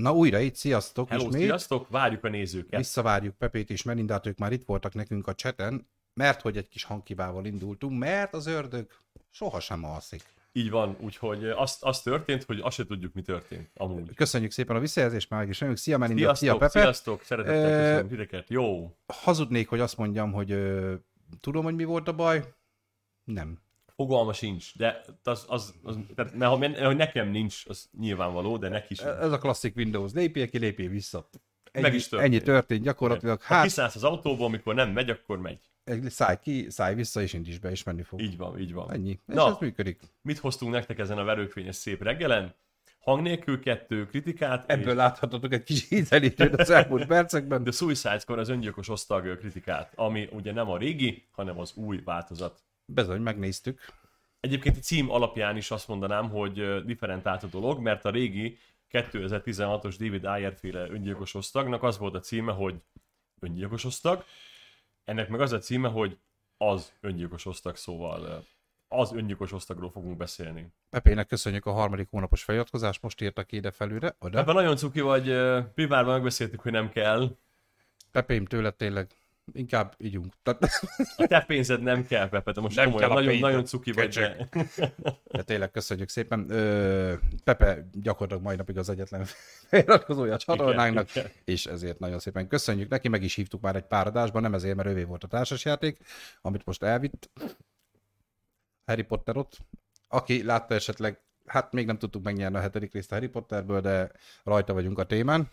Na újra itt, sziasztok Hello, ismét. sziasztok, várjuk a nézőket. Visszavárjuk Pepét és Melindát, ők már itt voltak nekünk a cseten, mert hogy egy kis hangkibával indultunk, mert az ördög sohasem alszik. Így van, úgyhogy az, az történt, hogy azt se tudjuk, mi történt amúgy. Köszönjük szépen a visszajelzést, már is. Szia Melinda, szia Sziasztok, Pepe. sziasztok, szeretettel Ö, köszönöm titeket. Jó, Hazudnék, hogy azt mondjam, hogy ö, tudom, hogy mi volt a baj. Nem. Fogalma sincs, de az, az, az tehát, mert, ha- mert, hogy nekem nincs, az nyilvánvaló, de neki is. Ez a klasszik Windows. Lépjél ki, lépjél vissza. Ennyi, Meg is történt. ennyi történt gyakorlatilag. Ha Hát, kiszállsz az autóból, amikor nem megy, akkor megy. szállj ki, szállj vissza, és indíts be, és menni fog. Így van, így van. Ennyi. És Na. ez működik. Mit hoztunk nektek ezen a verőfényes szép reggelen? Hang nélkül kettő kritikát, Ebből és láthatatok egy kis ízelítőt az elmúlt percekben. The Suicide Squad az öngyilkos osztag kritikát, ami ugye nem a régi, hanem az új változat. Bezony, megnéztük. Egyébként a cím alapján is azt mondanám, hogy differentált a dolog, mert a régi 2016-os David Ayer féle öngyilkos osztagnak az volt a címe, hogy öngyilkos osztag, ennek meg az a címe, hogy az öngyilkos osztag, szóval az öngyilkos osztagról fogunk beszélni. Pepének köszönjük a harmadik hónapos feliratkozást, most írtak ide felülre, oda. Ebben nagyon cuki vagy, ö, privátban megbeszéltük, hogy nem kell. Pepém tőle tényleg inkább ígyunk. Tehát, A te pénzed nem kell, Pepe, te most Nem komolyan, kell nagyon, pénzed, nagyon cuki vagy, de... de tényleg köszönjük szépen. Ö, Pepe gyakorlatilag mai napig az egyetlen feliratkozója a csatornánknak, Igen, és ezért nagyon szépen köszönjük neki, meg is hívtuk már egy pár adásban, nem ezért, mert ővé volt a társasjáték, amit most elvitt. Harry Potterot, aki látta esetleg, hát még nem tudtuk megnyerni a hetedik részt a Harry Potterből, de rajta vagyunk a témán.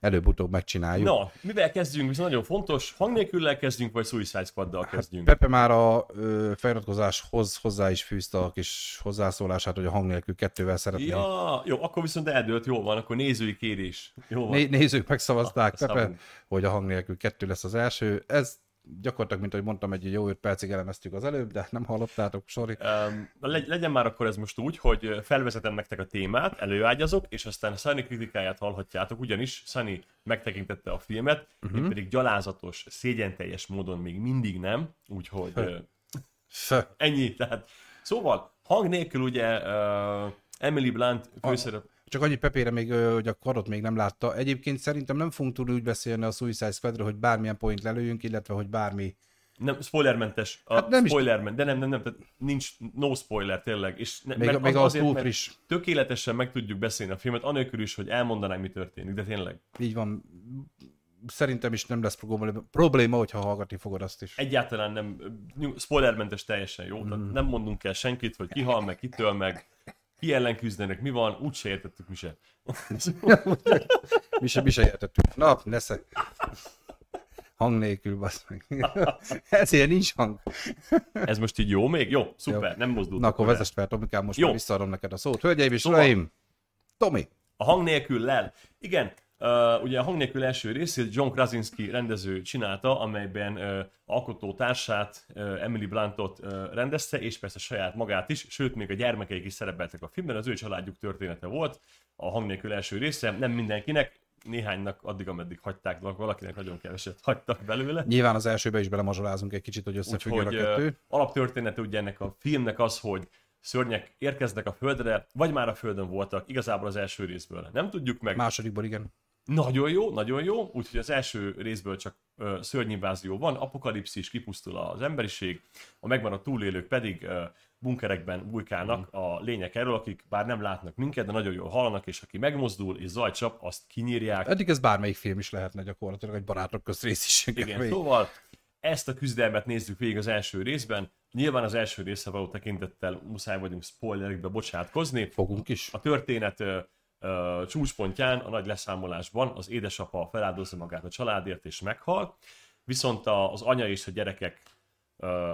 Előbb-utóbb megcsináljuk. Na, mivel kezdjünk? Viszont nagyon fontos, hang nélküllel kezdjünk, vagy Suicide Squaddal kezdjünk? Pepe már a ö, feliratkozáshoz hozzá is fűzte a kis hozzászólását, hogy a hang nélkül kettővel szeretné. Ja, jó, akkor viszont eldőlt, jó van, akkor nézői kérés. Jó van. Né- nézők megszavazták, Ah, Pepe, hogy a hang nélkül kettő lesz az első. Ez gyakorlatilag, mint ahogy mondtam, egy jó öt percig elemeztük az előbb, de nem hallottátok, sorry. Um, legy- legyen már akkor ez most úgy, hogy felvezetem nektek a témát, előágyazok, és aztán Sunny kritikáját hallhatjátok, ugyanis Sunny megtekintette a filmet, uh-huh. én pedig gyalázatos, szégyenteljes módon még mindig nem, úgyhogy Fö. ennyi. Tehát, szóval, hang nélkül ugye uh, Emily Blunt főszerep... Csak annyi Pepére még, hogy a karot még nem látta. Egyébként szerintem nem fogunk tudni úgy beszélni a Suicide Squadről, hogy bármilyen point lelőjünk, illetve hogy bármi Nem, spoilermentes. A Hát nem nem is- spoilerment, de nem, nem, nem, tehát nincs no spoiler tényleg. És ne, Még- mert még az, az azért, túl friss. Tökéletesen meg tudjuk beszélni a filmet, anélkül is, hogy elmondanánk, mi történik, de tényleg. így van. Szerintem is nem lesz probléma, probléma hogyha hallgatni fogod azt is. Egyáltalán nem, spoilermentes teljesen jó, Mm. tehát nem mondunk el senkit, hogy ki hal meg, kitől meg, ki ellen küzdenek, mi van, úgyse értettük mi se. Mi se, mi se értettük. Na, nesze. Hang nélkül, basz meg. Ezért nincs hang. Ez most így jó még? Jó, szuper, Jó. nem mozdult. Na, akkor vezess fel, Tomikám, most Jó. már visszaadom neked a szót. Hölgyeim és Szóval- uraim, Tomi, A hang nélkül lel. Igen, uh, ugye a hang nélkül első részét John Krasinski rendező csinálta, amelyben uh, alkotó társát, uh, Emily Bluntot uh, rendezte, és persze saját magát is, sőt, még a gyermekeik is szerepeltek a filmben, az ő családjuk története volt, a hang nélkül első része, nem mindenkinek, néhánynak addig, ameddig hagyták, valakinek nagyon keveset hagytak belőle. nyilván az elsőbe is belemazsolázunk egy kicsit, hogy összefüggjön a Úgyhogy kettő. ö, alaptörténete ugye ennek a filmnek az, hogy szörnyek érkeznek a földre, vagy már a földön voltak, igazából az első részből. Nem tudjuk meg, Másodikból igen. Nagyon jó, nagyon jó, úgyhogy az első részből csak ö, szörnyinvázió van, apokalipszis, kipusztul az emberiség, a megmaradt túlélők pedig ö, bunkerekben bujkálnak a lények erről, akik bár nem látnak minket, de nagyon jól hallanak, és aki megmozdul és zajt csap, azt kinyírják. Eddig ez bármelyik film is lehetne gyakorlatilag, egy barátok közt rész is. Igen, szóval ezt a küzdelmet nézzük végig az első részben. Nyilván az első része való tekintettel muszáj vagyunk spoilerekbe bocsátkozni. Fogunk is. A történet ö, csúcspontján, a nagy leszámolásban az édesapa feláldozza magát a családért és meghal, viszont a, az anya és a gyerekek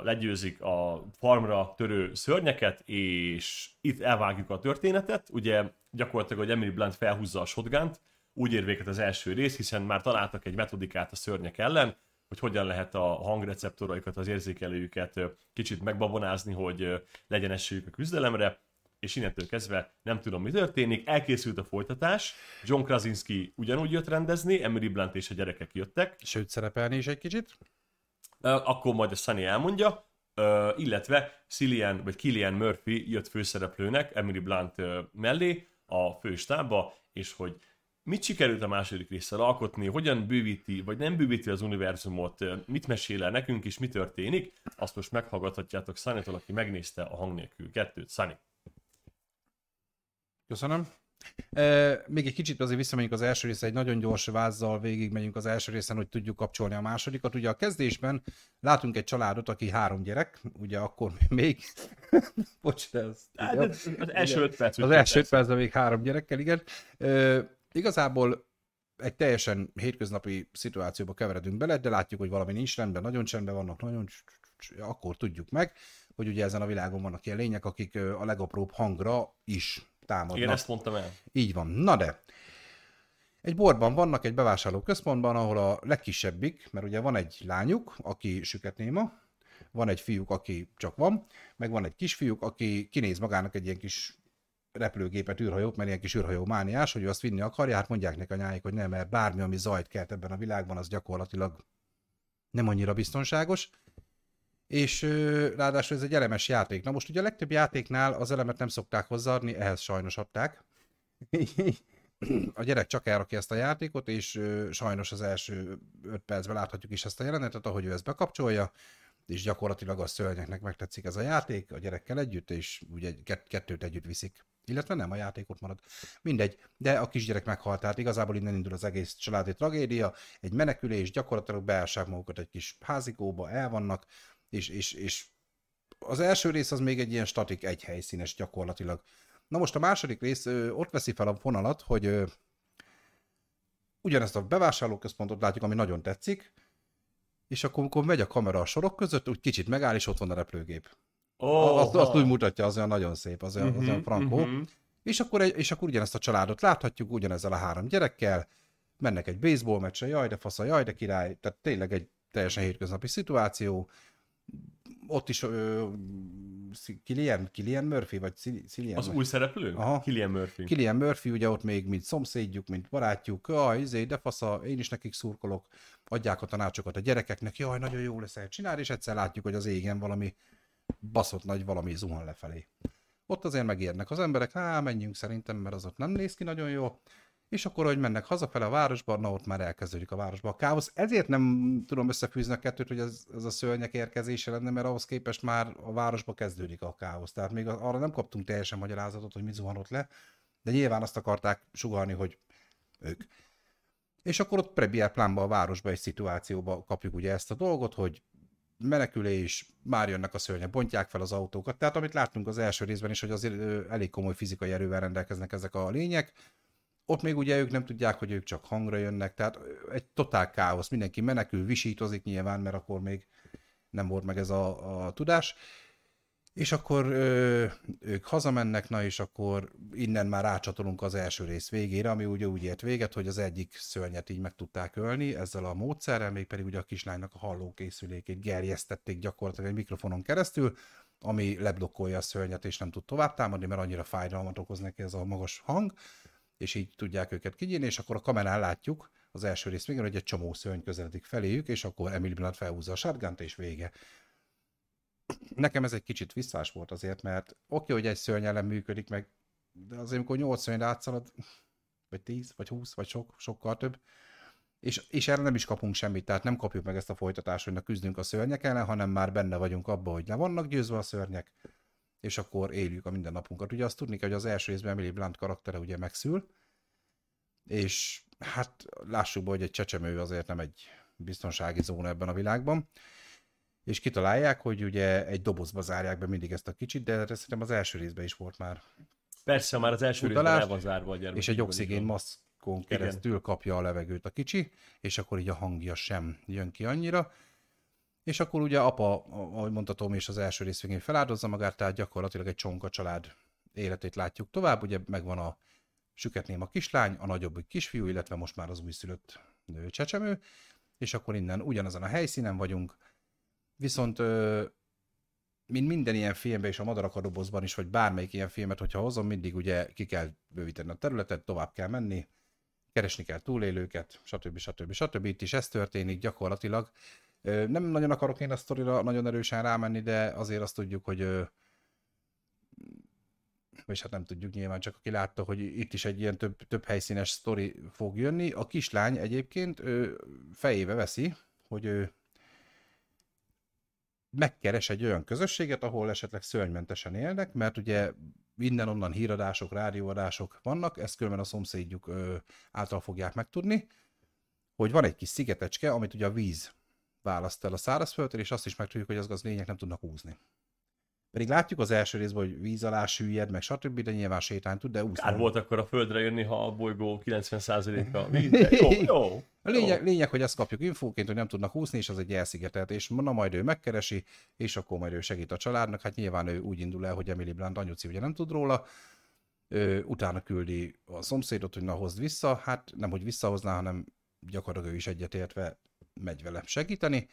legyőzik a farmra törő szörnyeket, és itt elvágjuk a történetet. Ugye gyakorlatilag, hogy Emily Blunt felhúzza a shotgunt, úgy ér véget az első rész, hiszen már találtak egy metodikát a szörnyek ellen, hogy hogyan lehet a hangreceptoraikat, az érzékelőjüket kicsit megbabonázni, hogy legyen esélyük a küzdelemre, és innentől kezdve nem tudom, mi történik. Elkészült a folytatás, John Krasinski ugyanúgy jött rendezni, Emily Blunt és a gyerekek jöttek, Sőt, szerepelni is egy kicsit. Akkor majd a Sunny elmondja, illetve Cillian, vagy Killian Murphy jött főszereplőnek Emily Blunt mellé a főstábba, és hogy mit sikerült a második résszel alkotni, hogyan bővíti, vagy nem bővíti az univerzumot, mit mesél el nekünk, és mi történik, azt most meghallgathatjátok sunny aki megnézte a hang nélkül kettőt. Sunny. Köszönöm. E, még egy kicsit azért visszamegyünk az első része, egy nagyon gyors vázzal végig megyünk az első részen, hogy tudjuk kapcsolni a másodikat. Ugye a kezdésben látunk egy családot, aki három gyerek, ugye akkor még, bocs, de az, hát, az, az első öt perc. Az első öt percben még három gyerekkel, igen. E, igazából egy teljesen hétköznapi szituációba keveredünk bele, de látjuk, hogy valami nincs rendben, nagyon csendben vannak, nagyon akkor tudjuk meg, hogy ugye ezen a világon vannak ilyen lények, akik a legapróbb hangra is támadnak. Igen, ezt mondtam el. Így van. Na de, egy borban vannak egy bevásárló központban, ahol a legkisebbik, mert ugye van egy lányuk, aki süketnéma, van egy fiúk, aki csak van, meg van egy kisfiúk, aki kinéz magának egy ilyen kis repülőgépet, űrhajót, mert ilyen kis űrhajó mániás, hogy azt vinni akarja, hát mondják neki anyáik, hogy nem, mert bármi, ami zajt kelt ebben a világban, az gyakorlatilag nem annyira biztonságos. És ráadásul ez egy elemes játék. Na most ugye a legtöbb játéknál az elemet nem szokták hozzáadni, ehhez sajnos adták. a gyerek csak elrakja ezt a játékot, és sajnos az első 5 percben láthatjuk is ezt a jelenetet, ahogy ő ezt bekapcsolja, és gyakorlatilag a szörnyeknek megtetszik ez a játék a gyerekkel együtt, és ugye kettőt együtt viszik illetve nem, a játékot marad. Mindegy, de a kisgyerek meghalt, tehát igazából innen indul az egész családi tragédia, egy menekülés, gyakorlatilag beássák magukat egy kis házikóba, el vannak, és, és, és az első rész az még egy ilyen statik, egy helyszínes gyakorlatilag. Na most a második rész ott veszi fel a vonalat, hogy ugyanezt a bevásárlóközpontot látjuk, ami nagyon tetszik, és akkor, amikor megy a kamera a sorok között, úgy kicsit megáll, és ott van a repülőgép. Oh, azt, azt úgy mutatja, az olyan nagyon szép, az olyan, uh-huh, az olyan mhm, frankó. Uh-huh. És, akkor egy, és akkor ugyanezt a családot láthatjuk, ugyanezzel a három gyerekkel, mennek egy baseball meccsre, jaj de fasz, jaj de király, tehát tényleg egy teljesen hétköznapi szituáció. Ott is uh, Kilian, Kilian Murphy, vagy Cillian Az új szereplő? Aha. Kilian Murphy. Kilian Murphy, ugye ott még mint szomszédjuk, mint barátjuk, jaj, izé, de fasza, én is nekik szurkolok, adják a tanácsokat a gyerekeknek, jaj, nagyon jó lesz csinálni, és egyszer látjuk, hogy az égen valami baszott nagy valami zuhan lefelé. Ott azért megérnek az emberek, hát menjünk szerintem, mert az ott nem néz ki nagyon jó. És akkor, hogy mennek hazafele a városba, na ott már elkezdődik a városba a káosz. Ezért nem tudom összefűzni a kettőt, hogy ez, ez a szörnyek érkezése lenne, mert ahhoz képest már a városba kezdődik a káosz. Tehát még arra nem kaptunk teljesen magyarázatot, hogy mi zuhanott le, de nyilván azt akarták sugalni, hogy ők. És akkor ott Prebier plánba a városba egy szituációba kapjuk ugye ezt a dolgot, hogy menekülés, már jönnek a szörnyek, bontják fel az autókat. Tehát amit láttunk az első részben is, hogy azért elég komoly fizikai erővel rendelkeznek ezek a lények. Ott még ugye ők nem tudják, hogy ők csak hangra jönnek, tehát egy totál káosz, mindenki menekül, visítozik nyilván, mert akkor még nem volt meg ez a, a tudás. És akkor ö, ők hazamennek, na és akkor innen már rácsatolunk az első rész végére, ami ugye úgy ért véget, hogy az egyik szörnyet így meg tudták ölni ezzel a módszerrel, még ugye a kislánynak a hallókészülékét gerjesztették gyakorlatilag egy mikrofonon keresztül, ami leblokkolja a szörnyet, és nem tud tovább támadni, mert annyira fájdalmat okoz neki ez a magas hang, és így tudják őket kinyírni, és akkor a kamerán látjuk az első rész végén, hogy egy csomó szörny közeledik feléjük, és akkor Emily Blunt felhúzza a shotgun és vége. Nekem ez egy kicsit visszás volt azért, mert oké, hogy egy szörny ellen működik, meg de azért, amikor 8 szörny átszalad, vagy 10, vagy 20, vagy sok, sokkal több, és, és erre nem is kapunk semmit, tehát nem kapjuk meg ezt a folytatást, hogy na küzdünk a szörnyek ellen, hanem már benne vagyunk abban, hogy le vannak győzve a szörnyek, és akkor éljük a mindennapunkat. Ugye azt tudni kell, hogy az első részben Emily Blunt karaktere ugye megszül, és hát lássuk be, hogy egy csecsemő azért nem egy biztonsági zóna ebben a világban, és kitalálják, hogy ugye egy dobozba zárják be mindig ezt a kicsit, de erre szerintem az első részben is volt már. Persze, már az első utalás, részben el van zárva a gyermek. És egy oxigén maszkon keresztül Igen. kapja a levegőt a kicsi, és akkor így a hangja sem jön ki annyira. És akkor ugye apa, ahogy mondta Tom, és az első rész végén feláldozza magát, tehát gyakorlatilag egy csonka család életét látjuk tovább. Ugye megvan a süketném a kislány, a nagyobbik kisfiú, illetve most már az újszülött nő csecsemő, és akkor innen ugyanazon a helyszínen vagyunk, Viszont mint minden ilyen filmben és a Madarak a dobozban is, vagy bármelyik ilyen filmet, hogyha hozom, mindig ugye ki kell bővíteni a területet, tovább kell menni, keresni kell túlélőket, stb. stb. stb. Itt is ez történik gyakorlatilag. Nem nagyon akarok én a sztorira nagyon erősen rámenni, de azért azt tudjuk, hogy és hát nem tudjuk nyilván, csak aki látta, hogy itt is egy ilyen több, több helyszínes sztori fog jönni. A kislány egyébként ő fejébe veszi, hogy ő megkeres egy olyan közösséget, ahol esetleg szörnymentesen élnek, mert ugye minden-onnan híradások, rádióadások vannak, ezt különben a szomszédjuk által fogják megtudni, hogy van egy kis szigetecske, amit ugye a víz választ el a szárazföldtől, és azt is megtudjuk, hogy az az lények nem tudnak úzni. Pedig látjuk az első részben, hogy víz alá süllyed, meg stb., de nyilván sétány tud, de úszni. Kár volt akkor a földre jönni, ha a bolygó 90%-a víz. Jó, jó. A lényeg, lényeg, hogy ezt kapjuk infóként, hogy nem tudnak úszni, és az egy elszigetelt, és na majd ő megkeresi, és akkor majd ő segít a családnak. Hát nyilván ő úgy indul el, hogy Emily Blunt anyuci ugye nem tud róla, ő, utána küldi a szomszédot, hogy na hozd vissza, hát nem, hogy visszahozná, hanem gyakorlatilag ő is egyetértve megy vele segíteni.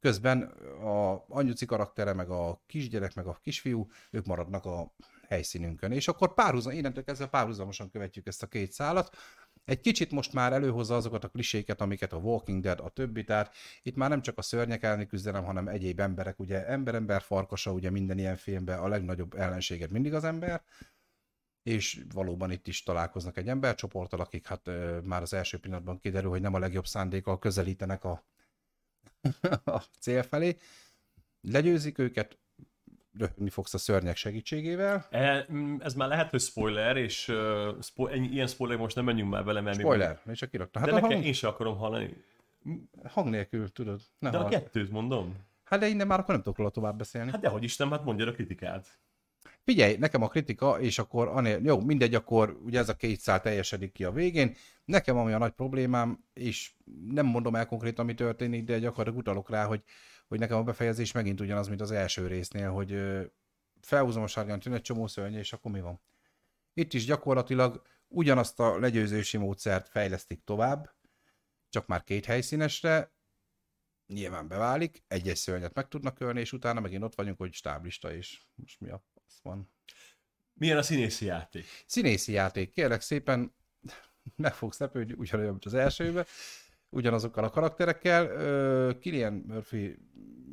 Közben a anyuci karaktere, meg a kisgyerek, meg a kisfiú, ők maradnak a helyszínünkön. És akkor párhuzam, innentől kezdve párhuzamosan követjük ezt a két szálat. Egy kicsit most már előhozza azokat a kliséket, amiket a Walking Dead, a többi, tehát itt már nem csak a szörnyek elleni küzdelem, hanem egyéb emberek, ugye ember-ember farkasa, ugye minden ilyen filmben a legnagyobb ellenséget mindig az ember, és valóban itt is találkoznak egy embercsoporttal, akik hát ö, már az első pillanatban kiderül, hogy nem a legjobb szándékkal közelítenek a, a cél felé. Legyőzik őket, röhögni fogsz a szörnyek segítségével. E, ez már lehet, hogy spoiler, és uh, spo- ilyen spoiler most nem menjünk már vele, mert Spoiler, még csak kiraktam. De Hát a nekem hang, én sem akarom hallani. hang nélkül, tudod. Ne De a hall. kettőt mondom. Hát de innen már akkor nem tudok róla tovább beszélni. Hát dehogy Isten, hát mondja a kritikát. Figyelj, nekem a kritika, és akkor anél, jó, mindegy, akkor ugye ez a két szál teljesedik ki a végén. Nekem ami a nagy problémám, és nem mondom el konkrétan, mi történik, de gyakorlatilag utalok rá, hogy, hogy nekem a befejezés megint ugyanaz, mint az első résznél, hogy felhúzom a sárgán tűn egy csomó szörny, és akkor mi van? Itt is gyakorlatilag ugyanazt a legyőzési módszert fejlesztik tovább, csak már két helyszínesre, nyilván beválik, egy-egy szörnyet meg tudnak ölni, és utána megint ott vagyunk, hogy stáblista, és most mi a van. Milyen a színészi játék? Színészi játék, kérlek szépen, meg fogsz lepődni, ugyanolyan, mint az elsőben, ugyanazokkal a karakterekkel. Ö, Cillian Murphy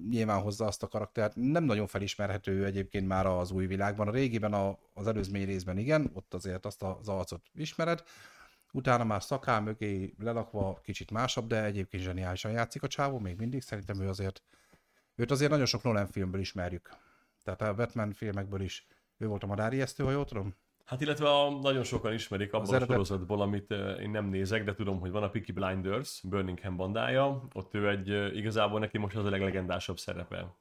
nyilván hozza azt a karaktert, nem nagyon felismerhető egyébként már az új világban. A régiben, a, az előzmény részben igen, ott azért azt az arcot ismered, utána már szakál mögé lelakva kicsit másabb, de egyébként zseniálisan játszik a csávó, még mindig, szerintem ő azért, őt azért nagyon sok Nolan filmből ismerjük. Tehát a Batman filmekből is, ő volt a madárijesztő, ha jól tudom? Hát illetve a, nagyon sokan ismerik abban Az a eredet- sorozatból, amit én nem nézek, de tudom, hogy van a Peaky Blinders, Birmingham bandája, ott ő egy, igazából neki most az a leglegendásabb szerepe.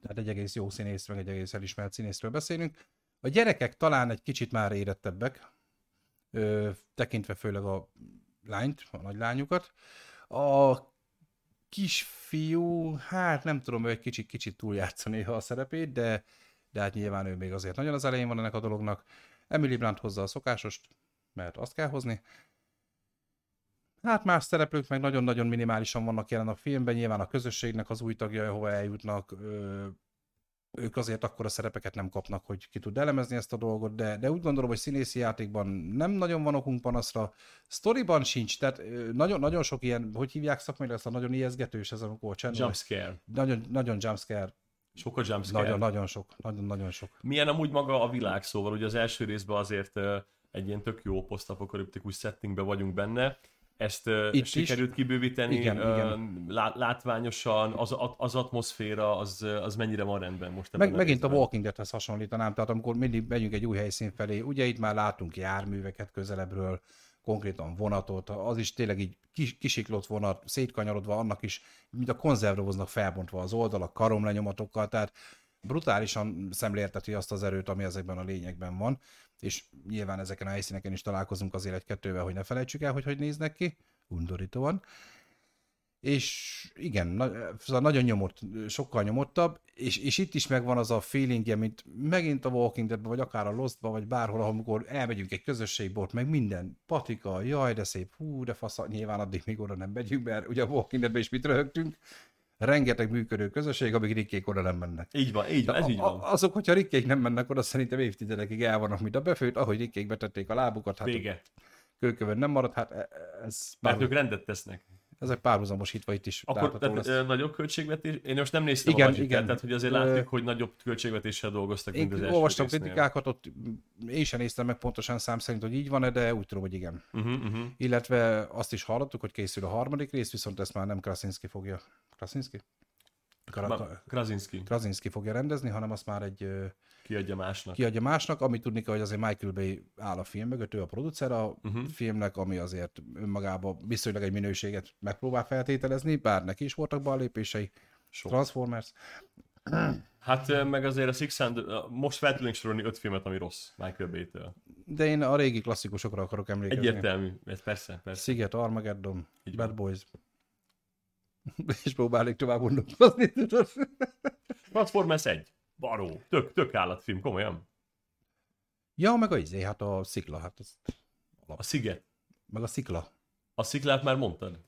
Tehát egy egész jó színész, meg egy egész elismert színészről beszélünk. A gyerekek talán egy kicsit már érettebbek, ö, tekintve főleg a lányt, a nagylányukat. A kisfiú, hát nem tudom, ő egy kicsit, kicsit túljátsza néha a szerepét, de, de hát nyilván ő még azért nagyon az elején van ennek a dolognak. Emily Blunt hozza a szokásost, mert azt kell hozni. Hát más szereplők meg nagyon-nagyon minimálisan vannak jelen a filmben, nyilván a közösségnek az új tagjai, hova eljutnak, ö, ők azért akkora szerepeket nem kapnak, hogy ki tud elemezni ezt a dolgot, de, de úgy gondolom, hogy színészi játékban nem nagyon van okunk panaszra, sztoriban sincs, tehát nagyon, nagyon sok ilyen, hogy hívják szakmailag ezt a nagyon ijeszgetős, ez amikor csend, Jumpscare. nagyon, nagyon jumpscare, Sokkal jumpscare. nagyon, nagyon sok, nagyon, nagyon sok. Milyen amúgy maga a világ, szóval ugye az első részben azért egy ilyen tök jó posztapokaliptikus settingben vagyunk benne, ezt Itt is. sikerült kibővíteni, Igen, ö, igen. lá- látványosan, az, az atmoszféra, az, az mennyire van rendben most ebben Meg, megint a részben? Walking Deadhez hasonlítanám, tehát amikor mindig megyünk egy új helyszín felé, ugye itt már látunk járműveket közelebbről, konkrétan vonatot, az is tényleg így kis, kisiklott vonat, szétkanyarodva, annak is, mint a konzervdoboznak felbontva az oldalak, karomlenyomatokkal, tehát brutálisan szemlélteti azt az erőt, ami ezekben a lényekben van, és nyilván ezeken a helyszíneken is találkozunk azért egy-kettővel, hogy ne felejtsük el, hogy hogy néznek ki, undorítóan. És igen, na, szóval nagyon nyomott, sokkal nyomottabb, és, és itt is megvan az a feelingje, mint megint a Walking Deadben, vagy akár a Lostban, vagy bárhol, amikor elmegyünk egy közösségbort, meg minden, patika, jaj, de szép, hú, de fasz, nyilván addig még oda nem megyünk, mert ugye a Walking Deadben is mit röhögtünk, rengeteg működő közösség, amíg rikkék oda nem mennek. Így van, így van, ez így van. Azok, hogyha rikkék nem mennek oda, szerintem évtizedekig el vannak, mint a befőt, ahogy rikkék betették a lábukat, hát Vége. kőkövön nem marad, hát e- e- ez Mert ők rendet tesznek. Ez egy párhuzamosítva itt is Akkor tehát, lesz. nagyobb költségvetés, én most nem néztem Igen, a budgetet, igen. tehát hogy azért látjuk, hogy nagyobb költségvetéssel dolgoztak, mint az első olvastam résznél. kritikákat, ott én sem néztem meg pontosan szám szerint, hogy így van-e, de úgy tudom, hogy igen. Uh-huh, uh-huh. Illetve azt is hallottuk, hogy készül a harmadik rész, viszont ezt már nem Krasinski fogja. Krasinski? Krasinski Krasinski fogja rendezni, hanem azt már egy kiadja másnak. kiadja másnak, amit tudni kell, hogy azért Michael Bay áll a film mögött, ő a producer a uh-huh. filmnek, ami azért önmagában viszonylag egy minőséget megpróbál feltételezni, bár neki is voltak ballépései. Sok. Transformers. Hát meg azért a Six ö, most fel tudnénk sorolni öt filmet, ami rossz Michael Bay-től. De én a régi klasszikusokra akarok emlékezni. Egyértelmű, ez persze, persze. Sziget, Armageddon, Így Bad. Boys. És próbálnék tovább gondolkozni, tudod? Transformers 1. Baró. Tök, tök állatfilm, komolyan. Ja, meg a izé, hát a szikla, hát az, A Sziget. meg a szikla. A sziklát már mondtad?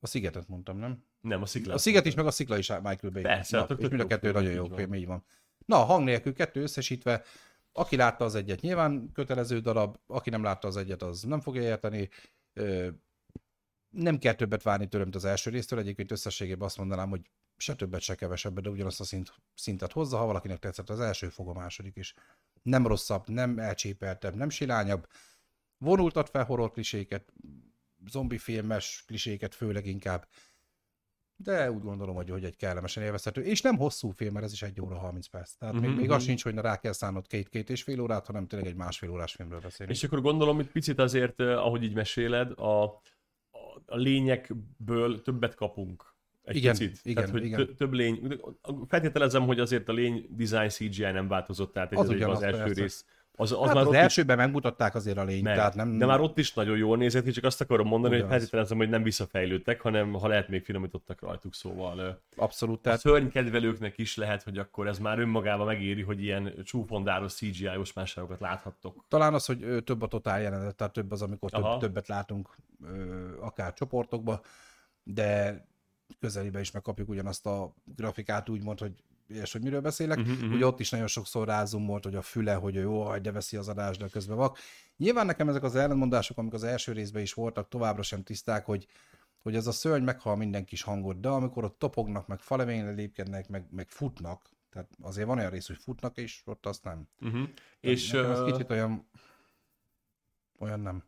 A szigetet mondtam, nem? Nem, a sziklát. A sziget is, meg a szikla is Michael Bay. Persze, Na, tök- és mind a kettő nagyon jó film, így van. Na, a hang nélkül kettő összesítve, aki látta az egyet, nyilván kötelező darab, aki nem látta az egyet, az nem fogja érteni. Nem kell többet várni tőlem, mint az első résztől, egyébként összességében azt mondanám, hogy se többet, se kevesebbet, de ugyanazt a szint, szintet hozza, ha valakinek tetszett az első, fog a második is. Nem rosszabb, nem elcsépeltebb, nem silányabb, vonultat fel horror kliséket, zombi filmes kliséket főleg inkább, de úgy gondolom, hogy, hogy egy kellemesen élvezhető, és nem hosszú film, mert ez is egy óra 30 perc. Tehát még, Mhm, még mhm. az sincs, hogy rá kell szánnod két-két és fél órát, hanem tényleg egy másfél órás filmről beszélünk. És akkor gondolom, hogy picit azért, eh, ahogy így meséled, a, a, a lényekből többet kapunk. Egy Igen, picit. igen, Tehát, hogy igen. tö- több lény. Feltételezem, hogy azért a lény design CGI nem változott, tehát Az az, az első persze. rész. Az, az hát már az ott elsőben megmutatták azért a lényt, Meg. tehát nem... De már ott is nagyon jól nézett ki, csak azt akarom mondani, hogy Ugyanaz. feltételezem, hogy nem visszafejlődtek, hanem ha lehet még finomítottak rajtuk, szóval Abszolút, a tehát szörnykedvelőknek is lehet, hogy akkor ez már önmagában megéri, hogy ilyen csúfondáros CGI-os másságokat láthattok. talán az, hogy több a totál jelenet, tehát több az, amikor több, Aha. többet látunk akár csoportokba, de közelébe is megkapjuk ugyanazt a grafikát, úgymond, hogy és hogy miről beszélek. Uh-huh. Ugye ott is nagyon sokszor rázum volt, hogy a füle, hogy jó, de veszi az adást, de közben vak. Nyilván nekem ezek az ellentmondások, amik az első részben is voltak, továbbra sem tiszták, hogy, hogy ez a szörny meghal minden kis hangot, de amikor ott topognak, meg faleményre lépkednek, meg, meg futnak, tehát azért van olyan rész, hogy futnak, és ott azt nem. Uh-huh. És ez ö, kicsit olyan... Olyan nem.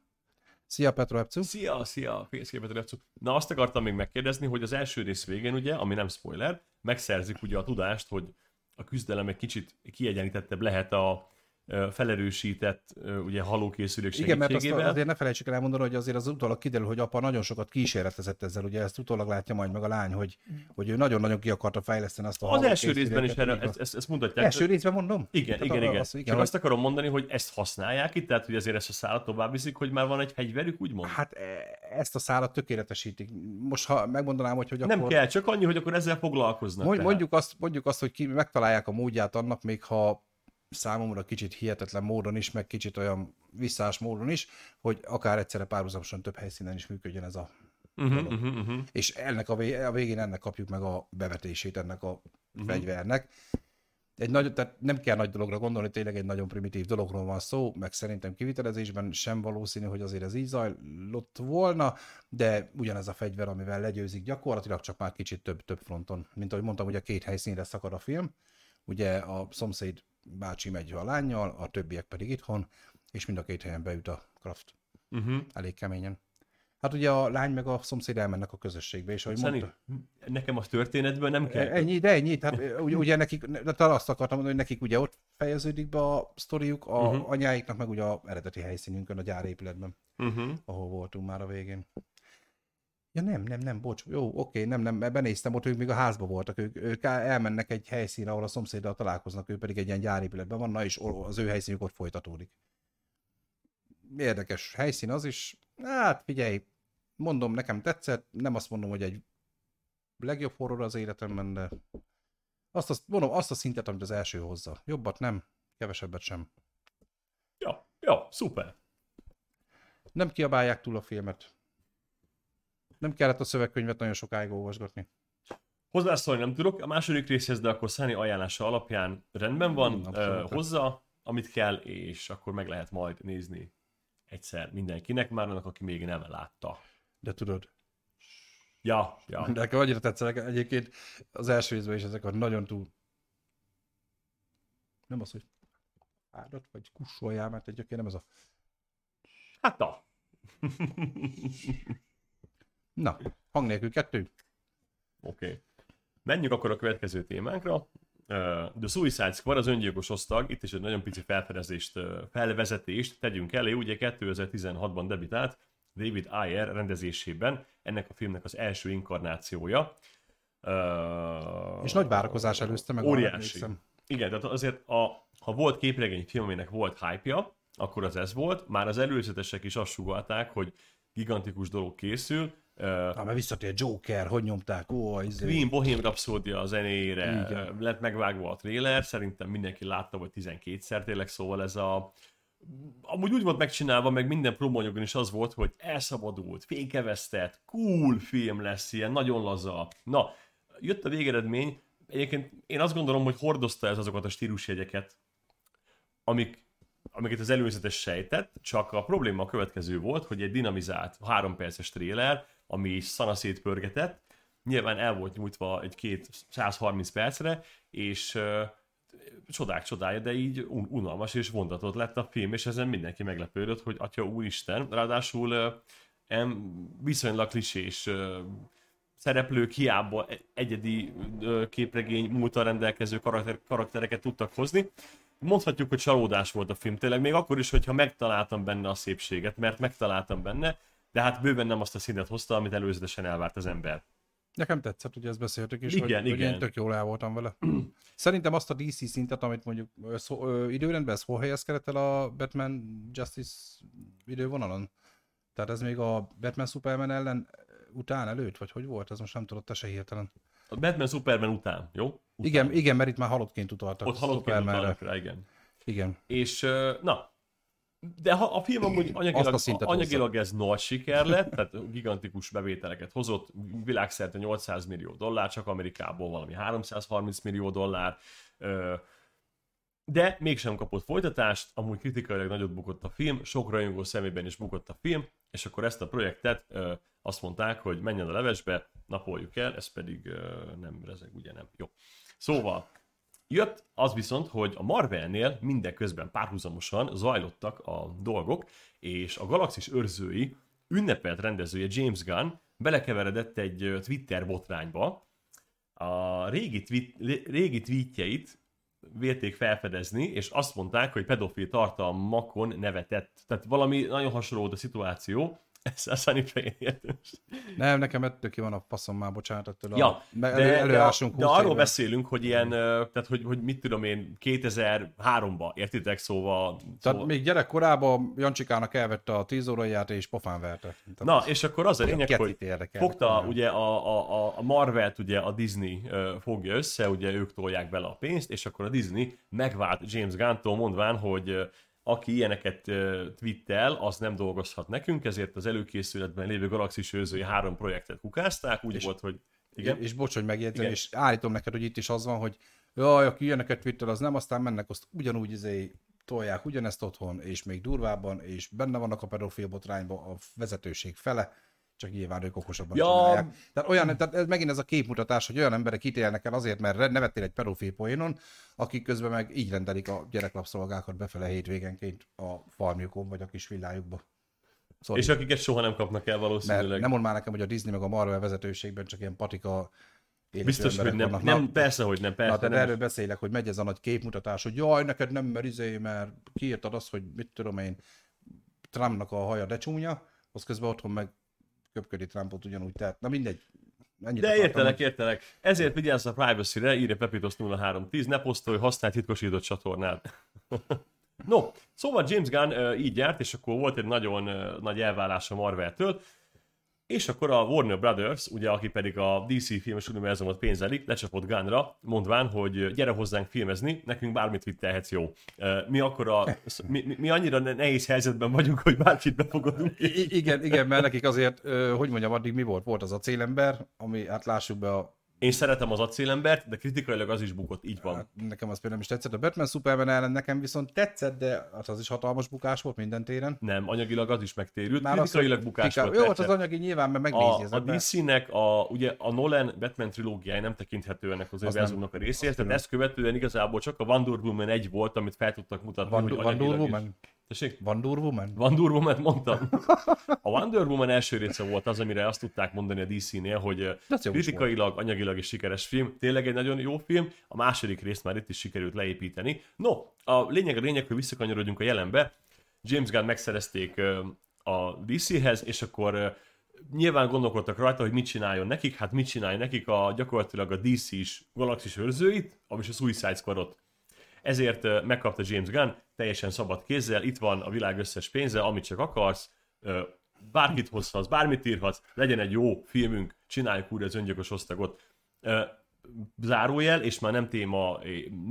Szia Petro Epcu. Szia, szia, fészképet Repcu. Na azt akartam még megkérdezni, hogy az első rész végén ugye, ami nem spoiler, megszerzik ugye a tudást, hogy a küzdelem egy kicsit kiegyenlítettebb lehet a felerősített ugye halókészülék Igen, mert azt segítségével. azért ne felejtsük el elmondani, hogy azért az utólag kiderül, hogy apa nagyon sokat kísérletezett ezzel, ugye ezt utólag látja majd meg a lány, hogy, hogy ő nagyon-nagyon ki akarta fejleszteni azt a Az első részben is erre, ezt, ezt, ezt mutatják. Első részben mondom? Igen, Tehát igen, igen. Az, igen Csak hogy- azt akarom mondani, hogy ezt használják itt, tehát hogy azért ezt a szállat tovább viszik, hogy már van egy fegyverük, úgymond? Hát e- ezt a szálat tökéletesítik. Most ha megmondanám, hogy, hogy nem akkor... kell, csak annyi, hogy akkor ezzel foglalkoznak. Mond, tehát. mondjuk, azt, mondjuk azt, hogy ki megtalálják a módját annak, még ha számomra kicsit hihetetlen módon is, meg kicsit olyan visszás módon is, hogy akár egyszerre párhuzamosan több helyszínen is működjön ez a Uh-huh, uh-huh, uh-huh. és ennek a, vé- a végén ennek kapjuk meg a bevetését ennek a Mhm. fegyvernek. Egy nagy, tehát nem kell nagy dologra gondolni, tényleg egy nagyon primitív dologról van szó, meg szerintem kivitelezésben sem valószínű, hogy azért ez így zajlott volna, de ugyanez a fegyver, amivel legyőzik gyakorlatilag, csak már kicsit több, több fronton. Mint ahogy mondtam, ugye két helyszínre szakad a film, ugye a szomszéd bácsi megy a lányjal, a többiek pedig itthon, és mind a két helyen beüt a Kraft uh-huh. elég keményen. Hát ugye a lány meg a szomszéd elmennek a közösségbe, és ahogy Szeni, mondta, nekem a történetből nem kell. Ennyi, de ennyi. Tehát ugye, ugye nekik, de azt akartam mondani, hogy nekik ugye ott fejeződik be a sztoriuk, a Mhm. uh-huh. anyáiknak meg ugye a eredeti helyszínünkön, a gyárépületben, Uh-huh. ahol voltunk már a végén. Ja nem, nem, nem, bocs, jó, oké, nem, nem, benéztem, ott ők még a házba voltak, ők, ők elmennek egy helyszínre, ahol a szomszéddal találkoznak, ő pedig egy ilyen gyárépületben van, na és az ő helyszínük ott folytatódik. Érdekes helyszín az is, hát figyelj, mondom, nekem tetszett, nem azt mondom, hogy egy legjobb horror az életemben, de azt, azt, mondom, azt a szintet, amit az első hozza. Jobbat nem, kevesebbet sem. Ja, ja, szuper. Nem kiabálják túl a filmet. Nem kellett a szövegkönyvet nagyon sokáig olvasgatni. Hozzászólni nem tudok a második részhez, de akkor Szeni ajánlása alapján rendben van, abszolút. hozza, amit kell, és akkor meg lehet majd nézni egyszer mindenkinek, már annak, aki még nem látta. De tudod, Ja, ja. De nekem annyira tetszenek egyébként az első részben is ezek a nagyon túl... Nem az, hogy árat, vagy kussoljál, mert egyébként nem ez a... Hát na. Na, hang nélkül kettő. Oké. Okay. Menjünk akkor a következő témánkra. The Suicide Squad, az öngyilkos osztag, itt is egy nagyon pici felfedezést, felvezetést tegyünk elé, ugye 2016-ban debütált David Ayer rendezésében, ennek a filmnek az első inkarnációja. És nagy várakozás előzte meg. Óriási. Igen, tehát azért a, ha volt képregény film, aminek volt hype akkor az ez volt. Már az előzetesek is azt sugalták, hogy gigantikus dolog készül, Uh, mert visszatér Joker, hogy nyomták, ó, izé... Queen Bohém Rhapsody a zenéjére Igen. lett megvágva a trailer, szerintem mindenki látta, vagy 12-szer tényleg, szóval ez a amúgy úgy volt megcsinálva, meg minden promóanyagon is az volt, hogy elszabadult, fékevesztett, cool film lesz, ilyen nagyon laza. Na, jött a végeredmény, egyébként én azt gondolom, hogy hordozta ez azokat a stílusjegyeket, amik amiket az előzetes sejtett, csak a probléma a következő volt, hogy egy dinamizált, három perces tréler, ami szanaszét pörgetett, nyilván el volt nyújtva egy két 130 percre, és csodák csodája, de így un- unalmas és vontatott lett a film, és ezen mindenki meglepődött, hogy atya úristen, ráadásul em, viszonylag klisés uh, szereplők hiába egyedi uh, képregény múltal rendelkező karakter- karaktereket tudtak hozni, mondhatjuk, hogy csalódás volt a film. Tényleg, még akkor is, hogyha megtaláltam benne a szépséget, mert megtaláltam benne, de hát bőven nem azt a színet hozta, amit előzetesen elvárt az ember. Nekem tetszett, hogy ezt beszéltük is, igen, hogy, igen. hogy én tök jól el voltam vele. Szerintem azt a DC szintet, amit mondjuk szó, ö, időrendben, ez hol helyezkedett el a Batman Justice idővonalon? Tehát ez még a Batman Superman ellen után előtt, vagy hogy volt? Ez most nem tudott te se hirtelen. A Batman Superman után, jó? Után. Igen, igen, mert itt már halottként utaltak. Ott halottként utaltak rá, igen. Igen. És na, de ha a film amúgy anyagilag, anyagilag ez nagy siker lett, tehát gigantikus bevételeket hozott, világszerte 800 millió dollár, csak Amerikából valami 330 millió dollár, de mégsem kapott folytatást, amúgy kritikailag nagyot bukott a film, sok rajongó szemében is bukott a film, és akkor ezt a projektet azt mondták, hogy menjen a levesbe, napoljuk el, ez pedig nem rezeg, ugye nem. Jó. Szóval, Jött az viszont, hogy a Marvelnél mindeközben párhuzamosan zajlottak a dolgok, és a Galaxis őrzői ünnepelt rendezője James Gunn belekeveredett egy Twitter botrányba. A régi, tweet, régi tweetjeit vélték felfedezni, és azt mondták, hogy pedofil tartalmakon nevetett. Tehát valami nagyon hasonló a szituáció, ez a Sunny Nem, nekem ettől ki van a faszom már, bocsánat, ettől ja, a, de, elő, de, de arról éve. beszélünk, hogy ilyen, tehát hogy, hogy mit tudom én, 2003-ban, értitek, szóval... Tehát szóval... még gyerekkorában Jancsikának elvette a 10 óráját és pofán verte. Tehát Na, és akkor az a lényeg, hogy fogta ugye a, a, a Marvelt, ugye a Disney fogja össze, ugye ők tolják bele a pénzt, és akkor a Disney megvált James Gunn-tól mondván, hogy aki ilyeneket twittel, az nem dolgozhat nekünk, ezért az előkészületben lévő Galaxis őzői három projektet kukázták, úgy és, volt, hogy igen. És bocs, hogy megjegyzem, és állítom neked, hogy itt is az van, hogy jaj, aki ilyeneket twittel, az nem, aztán mennek, azt ugyanúgy izé tolják ugyanezt otthon, és még durvábban, és benne vannak a pedofil botrányban a vezetőség fele, csak nyilván ők okosabban ja. csinálják. Tehát, olyan, tehát ez megint ez a képmutatás, hogy olyan emberek ítélnek el azért, mert nevettél egy pedofil poénon, akik közben meg így rendelik a gyereklapszolgákat befele hétvégenként a farmjukon vagy a kis villájukba. Szóval és akiket soha nem kapnak el valószínűleg. Mert nem mond már nekem, hogy a Disney meg a Marvel vezetőségben csak ilyen patika Biztos, hogy nem, nem Na, persze, hogy nem, persze. Na, de nem. erről beszélek, hogy megy ez a nagy képmutatás, hogy jaj, neked nem mert izé, mert kiírtad azt, hogy mit tudom én, Trumpnak a haja de csúnya, az közben otthon meg köpködi Trumpot ugyanúgy, tehát na mindegy. Ennyit De értelek, hogy... értelek. Ezért vigyázz a privacy-re, írja Pepitos 0310, ne posztolj használt titkosított csatornát. no, szóval James Gunn így járt, és akkor volt egy nagyon nagy elvállás a Marvel-től, és akkor a Warner Brothers, ugye, aki pedig a DC filmes univerzumot pénzelik, lecsapott Gunra, mondván, hogy gyere hozzánk filmezni, nekünk bármit vittelhetsz jó. Mi akkor a, mi, mi annyira nehéz helyzetben vagyunk, hogy bárkit befogadunk. I- igen, igen, mert nekik azért, hogy mondjam, addig mi volt? Volt az a célember, ami, hát lássuk be, a Én szeretem az acélembert, de kritikailag az is bukott, így van. Hát, nekem az például is tetszett. A Batman Superman ellen nekem viszont tetszett, de az, az is hatalmas bukás volt minden téren. Nem, anyagilag az is megtérült. Már kritikailag bukás pika... volt. Jó, az anyagi nyilván, mert megnézi a, a DC-nek, a, ugye a Nolan Batman trilógiája nem tekinthető ennek az univerzumnak a részéhez, tehát ezt követően igazából csak a Wonder Woman egy volt, amit fel tudtak mutatni. Van, Wonder Woman? Is. Tessék? Wonder Woman? Wonder Woman mondtam. A Wonder Woman első része volt az, amire azt tudták mondani a DC-nél, hogy kritikailag, anyagilag is sikeres film. Tényleg egy nagyon jó film. A második részt már itt is sikerült leépíteni. No, a lényeg a lényeg, hogy visszakanyarodjunk a jelenbe. James Gunn megszerezték a DC-hez, és akkor nyilván gondolkodtak rajta, hogy mit csináljon nekik. Hát mit csináljon nekik a gyakorlatilag a DC-s galaxis őrzőit, és a Suicide Squadot ezért megkapta James Gunn teljesen szabad kézzel, itt van a világ összes pénze, amit csak akarsz, bármit hozhatsz, bármit írhatsz, legyen egy jó filmünk, csináljuk újra az öngyilkos osztagot. Zárójel, és már nem téma,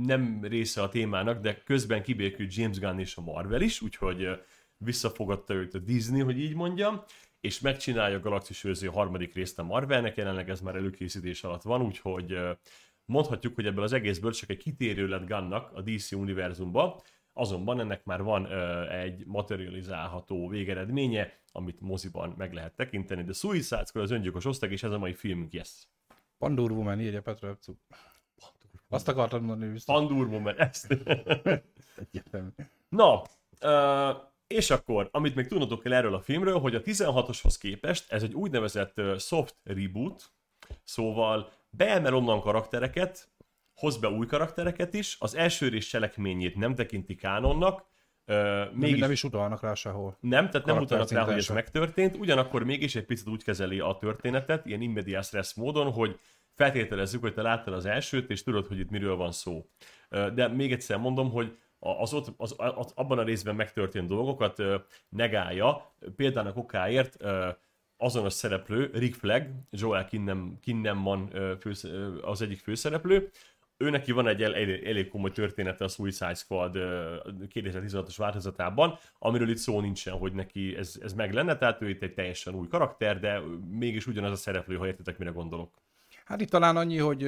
nem része a témának, de közben kibékült James Gunn és a Marvel is, úgyhogy visszafogadta őt a Disney, hogy így mondjam, és megcsinálja a Galaxis harmadik részt a Marvelnek, jelenleg ez már előkészítés alatt van, úgyhogy mondhatjuk, hogy ebből az egészből csak egy kitérő lett Gunnak a DC univerzumba, azonban ennek már van ö, egy materializálható végeredménye, amit moziban meg lehet tekinteni, de Suicide Squad az öngyilkos osztag, és ez a mai filmünk, yes. Pandur Woman írja Petra Epcu. Azt akartam mondani biztos. Pandur Woman, ezt. Na, ö, és akkor, amit még tudnotok kell erről a filmről, hogy a 16-oshoz képest ez egy úgynevezett soft reboot, szóval beemel onnan karaktereket, hoz be új karaktereket is, az első rész cselekményét nem tekinti kánonnak, Uh, mégis, nem is utalnak rá sehol. Nem, tehát nem utalnak rá, hogy ez megtörtént, ugyanakkor mégis egy picit úgy kezeli a történetet, ilyen immediás stressz módon, hogy feltételezzük, hogy te láttad az elsőt, és tudod, hogy itt miről van szó. De még egyszer mondom, hogy az, ott, az, az abban a részben megtörtént dolgokat negálja, például a okáért azonos szereplő, Rick Flag, Joel Kinnem, Kinnemman fősz, az egyik főszereplő, ő neki van egy elég, elég komoly története a Suicide Squad 2016-os változatában, amiről itt szó nincsen, hogy neki ez, ez meg lenne, tehát ő itt egy teljesen új karakter, de mégis ugyanaz a szereplő, ha értitek, mire gondolok. Hát itt talán annyi, hogy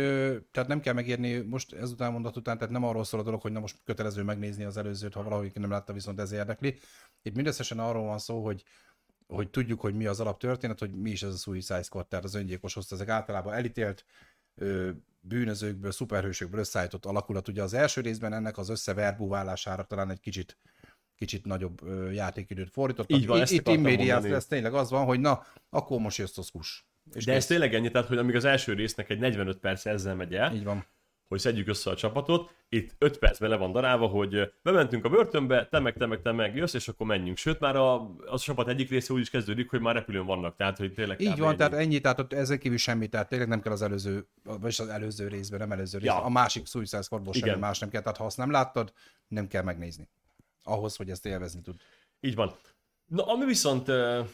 tehát nem kell megérni most ezután mondat után, tehát nem arról szól a dolog, hogy na most kötelező megnézni az előzőt, ha valahogy nem látta, viszont ez érdekli. Itt mindösszesen arról van szó, hogy hogy tudjuk, hogy mi az alaptörténet, hogy mi is ez a Suicide Squad, tehát az öngyilkos hozt, ezek általában elítélt ö, bűnözőkből, szuperhősökből összeállított alakulat. Ugye az első részben ennek az összeverbúválására talán egy kicsit kicsit nagyobb ö, játékidőt fordítottak. Így van, itt, itt immédiát, ez tényleg az van, hogy na, akkor most jössz az hús. És De kész. ez tényleg ennyi, tehát hogy amíg az első résznek egy 45 perc ezzel megy el, Így van hogy szedjük össze a csapatot. Itt 5 percben le van darálva, hogy bementünk a börtönbe, te meg, te meg, te meg jössz, és akkor menjünk. Sőt, már a, a csapat egyik része úgy is kezdődik, hogy már repülőn vannak, tehát hogy tényleg. Így van, ennyi. tehát ennyi, tehát ezen kívül semmi, tehát tényleg nem kell az előző, vagy az előző részben, nem előző részben, ja. a másik Suicide Squadból semmi más nem kell, tehát ha azt nem láttad, nem kell megnézni. Ahhoz, hogy ezt élvezni tud. Így van. Na, ami viszont uh,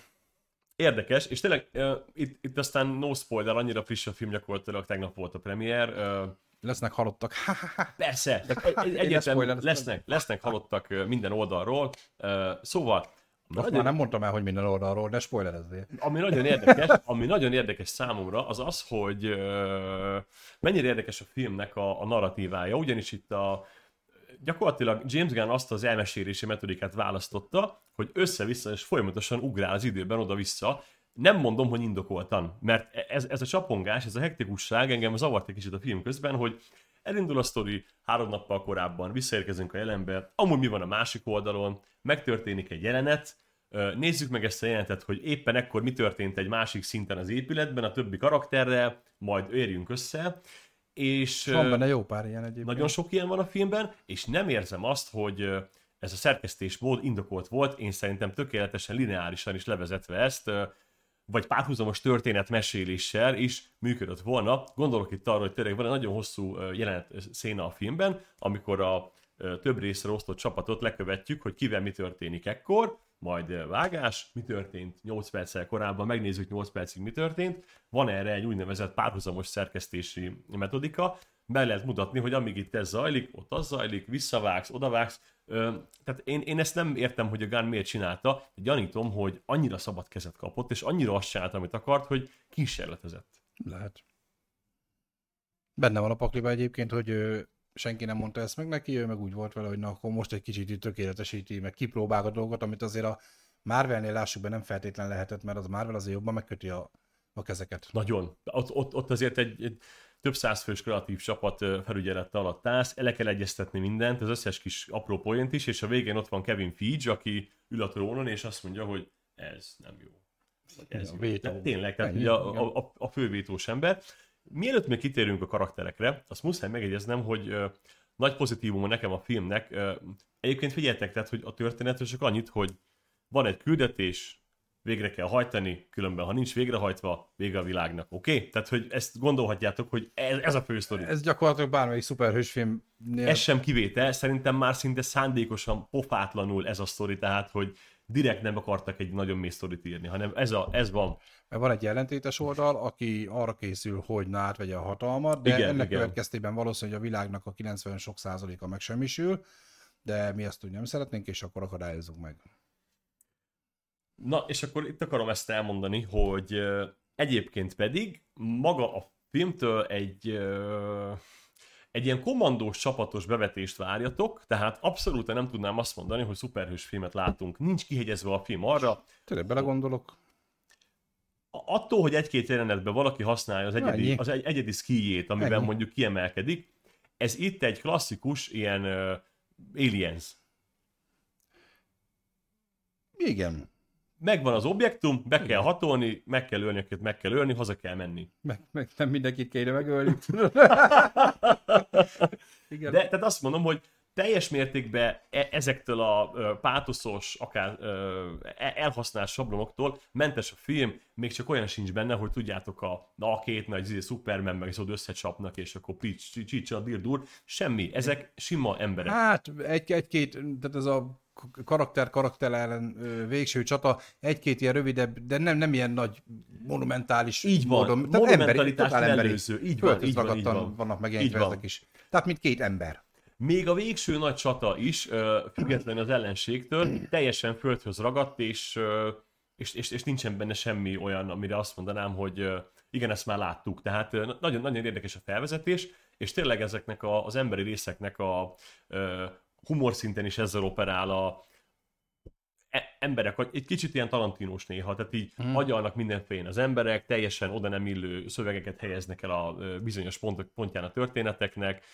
érdekes, és tényleg uh, itt, itt aztán no spoiler, annyira friss a film gyakorlatilag tegnap volt a premier, uh, Lesznek halottak. Persze, egyértelműen lesznek, lesznek halottak minden oldalról. Szóval most nagyon... már nem mondtam el, hogy minden oldalról, de spoilerezzél. Ami nagyon érdekes, ami nagyon érdekes számomra, az az, hogy mennyire érdekes a filmnek a, a narratívája, ugyanis itt a gyakorlatilag James Gunn azt az elmesélési metodikát választotta, hogy össze-vissza és folyamatosan ugrál az időben oda-vissza, nem mondom, hogy indokoltan, mert ez, ez a csapongás, ez a hektikusság engem zavart egy kicsit a film közben, hogy elindul a sztori három nappal korábban, visszaérkezünk a jelenbe, amúgy mi van a másik oldalon, megtörténik egy jelenet, nézzük meg ezt a jelenetet, hogy éppen ekkor mi történt egy másik szinten az épületben, a többi karakterrel, majd érjünk össze, és... Van benne jó pár ilyen egyébként. Nagyon sok ilyen van a filmben, és nem érzem azt, hogy ez a szerkesztés mód indokolt volt, én szerintem tökéletesen lineárisan is levezetve ezt, vagy párhuzamos történetmeséléssel is működött volna. Gondolok itt arra, hogy tényleg van egy nagyon hosszú jelenet széna a filmben, amikor a több részre osztott csapatot lekövetjük, hogy kivel mi történik ekkor, majd vágás, mi történt 8 perccel korábban, megnézzük 8 percig mi történt. Van erre egy úgynevezett párhuzamos szerkesztési metodika, be lehet mutatni, hogy amíg itt ez zajlik, ott az zajlik, visszavágsz, odavágsz. Tehát én, én ezt nem értem, hogy a Gun miért csinálta, gyanítom, hogy annyira szabad kezet kapott, és annyira azt csinálta, amit akart, hogy kísérletezett. Lehet. Benne van a pakliba egyébként, hogy ő, senki nem mondta ezt meg neki, ő meg úgy volt vele, hogy na akkor most egy kicsit tökéletesíti, meg kipróbál a dolgot, amit azért a Marvelnél lássuk be nem feltétlen lehetett, mert az Marvel azért jobban megköti a, a kezeket. Nagyon. Ott, ott, ott azért egy, egy több százfős kreatív csapat felügyelette alatt állsz, ele kell egyeztetni mindent, az összes kis apró point is, és a végén ott van Kevin Feige, aki ül a trónon, és azt mondja, hogy ez nem jó. Ez A jó. vétó. Tényleg, tehát Ennyi, a, a, a, a fővétós ember. Mielőtt még kitérünk a karakterekre, azt muszáj megjegyeznem, hogy ö, nagy pozitívuma nekem a filmnek. Ö, egyébként figyeljetek, tehát, hogy a történetről csak annyit, hogy van egy küldetés, végre kell hajtani, különben ha nincs végrehajtva, vége a világnak, oké? Okay? Tehát, hogy ezt gondolhatjátok, hogy ez, ez a fő sztori. Ez gyakorlatilag bármelyik szuperhősfilmnél Ez sem kivétel, szerintem már szinte szándékosan pofátlanul ez a sztori, tehát, hogy direkt nem akartak egy nagyon mély sztorit írni, hanem ez, a, ez van. Mert van egy ellentétes oldal, aki arra készül, hogy na átvegye a hatalmat, de Igen, ennek igen. következtében valószínűleg a világnak a 90 sok százaléka megsemmisül, de mi ezt úgy nem szeretnénk, és akkor akadályozzuk meg. Na, és akkor itt akarom ezt elmondani, hogy egyébként pedig maga a filmtől egy, egy ilyen kommandós csapatos bevetést várjatok, tehát abszolút nem tudnám azt mondani, hogy szuperhős filmet látunk. Nincs kihegyezve a film arra, Tényleg belegondolok, attól, hogy egy-két jelenetben valaki használja az egyedi, Ennyi. az egy, egyedi skijét, amiben. Ennyi. mondjuk kiemelkedik, ez itt egy klasszikus ilyen uh, Aliens. igen, Megvan az objektum, be kell hatolni, meg kell ölni, akiket meg kell ölni, haza kell menni. meg, meg nem mindenkit kéne megölni. igen. De tehát azt mondom, hogy teljes mértékben e- ezektől a ö, pátoszos, akár ö, e- elhasznált sablonoktól mentes a film, még csak olyan sincs benne, hogy tudjátok a, na, a két nagy izé, Superman meg az összecsapnak, és akkor pics, csicsa, dirdur, semmi. Ezek sima emberek. Hát egy, egy-két, tehát ez a karakter karakter ellen végső csata, egy-két ilyen rövidebb, de nem, nem ilyen nagy monumentális Így van, módon. Tehát emberi, totál emberi. mellőző. Így van, így van, így van. vannak Így megjelenítve van. ezek is. Tehát mint két ember. Még a végső nagy csata is, független az ellenségtől, teljesen földhöz ragadt, és, és, és, és nincsen benne semmi olyan, amire azt mondanám, hogy igen, ezt már láttuk. Tehát ö, nagyon, nagyon érdekes a felvezetés, és tényleg ezeknek a, az emberi részeknek a humor szinten is ezzel operál a e- emberek, hogy egy kicsit ilyen talantinós néha, tehát így mm. agyalnak mindenfélén az emberek, teljesen oda nem illő szövegeket helyeznek el a bizonyos pontok, pontján a történeteknek,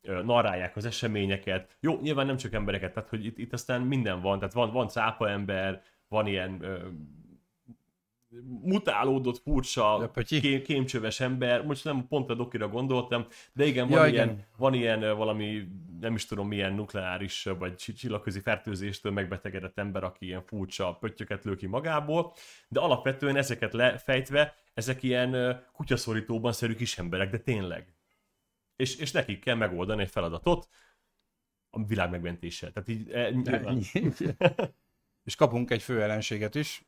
narrálják az eseményeket. Jó, nyilván nem csak embereket, tehát hogy itt, itt aztán minden van, tehát van, van cápa ember, van ilyen mutálódott, furcsa, kém, kémcsöves ember, most nem pont a dokira gondoltam, de igen, van, Ja, ilyen, igen. van ilyen valami, nem is tudom milyen nukleáris vagy csi- csillagközi fertőzéstől megbetegedett ember, aki ilyen furcsa pöttyöket lő ki magából, de alapvetően ezeket lefejtve, ezek ilyen kutyaszorítóban szerű kis emberek, de tényleg. És, és nekik kell megoldani egy feladatot, a világ megmentése. Tehát így, e, nyilván, És kapunk egy fő ellenséget is.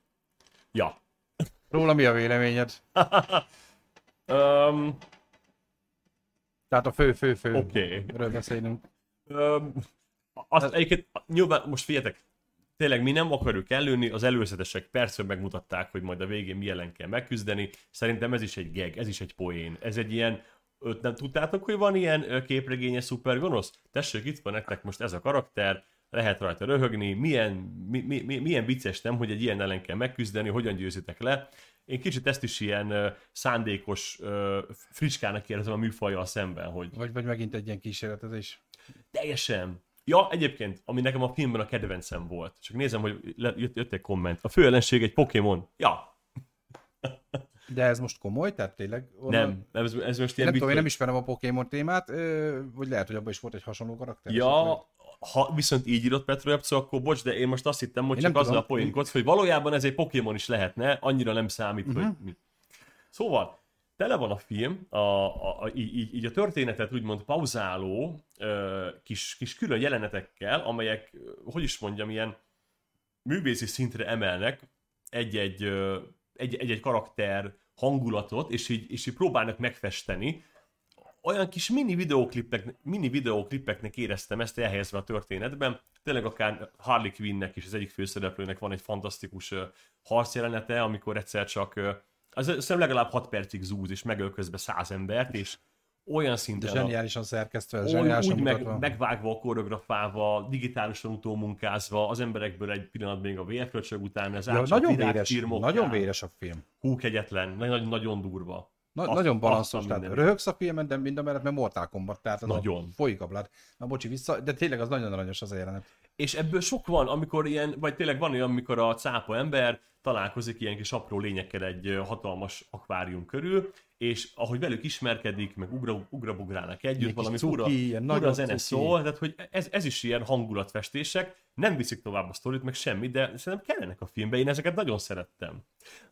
ja. Róla mi a véleményed? Um, Tehát a fő-fő-fő. Oké. Erről beszélünk. Öm, azt egyébként, nyilván most figyeljetek, tényleg mi nem akarjuk előni, az előzetesek persze megmutatták, hogy majd a végén mi ellen kell megküzdeni. Szerintem ez is egy gag, ez is egy poén. Ez egy ilyen, ö, nem tudtátok, hogy van ilyen ö, képregényes szupergonosz? Tessék, itt van nektek most ez a karakter, lehet rajta röhögni, milyen, mi, mi, mi, milyen vicces nem, hogy egy ilyen ellen kell megküzdeni, hogyan győzitek le. Én kicsit ezt is ilyen szándékos fricskának érzem a műfajjal szemben, hogy Vagy, vagy megint egy ilyen kísérletezés. Teljesen. Ja, egyébként, ami nekem a filmben a kedvencem volt. Csak nézem, hogy jött, jött egy komment. A fő ellenség egy Pokémon. Ja, De ez most komoly, tehát tényleg? nem. Ez, ez most ilyen nem tudom, én nem ismerem a Pokémon témát, vagy lehet, hogy abban is volt egy hasonló karakter. Ja, ha viszont így írott Petro Epco, akkor bocs, de én most azt hittem, hogy Én csak azzal a poénkodsz, hogy valójában ez egy Pokémon is lehetne, annyira nem számít, uh-huh. hogy mi. Szóval, tele van a film, a, a, a, így, így- a történetet úgymond pauzáló ö, kis, kis külön jelenetekkel, amelyek, hogy is mondjam, ilyen művészi szintre emelnek egy-egy, egy-egy karakter hangulatot, és így, és így próbálnak megfesteni. Olyan kis mini videóklipek, mini videóklipeknek éreztem ezt elhelyezve a történetben. Tényleg akár Harley Quinnnek is az egyik főszereplőnek van egy fantasztikus harcjelenete, amikor egyszer csak az szerintem legalább 6 percig zúz, és megöl közben 100 embert, és olyan szinten... Zseniálisan szerkesztve, zseniálisan úgy meg, megvágva, koreografálva, digitálisan utómunkázva, az emberekből egy pillanat még a vérfröcsög után, ez Ja, nagyon véres, nagyon véres a film. Hú, kegyetlen, nagyon, nagyon durva. Na, Azt- nagyon balanszos, tehát mindenit. röhögsz a filmen, de mind a mellett, mert Mortal Kombat, tehát az Nagyon. A folyik a blad. Na bocsi, vissza, de tényleg az nagyon aranyos az a jelenet. És ebből sok van, amikor ilyen, vagy tényleg van olyan, amikor a cápa ember találkozik ilyen kis apró lényekkel egy hatalmas akvárium körül, és ahogy velük ismerkedik, meg ugra, ugrabugrálnak együtt, Ilyen valami cuki, fura, ilyen fura zene cuki. szól, tehát hogy ez, ez is ilyen hangulatfestések, nem viszik tovább a sztorit, meg semmi, de szerintem kellenek a filmbe, én ezeket nagyon szerettem.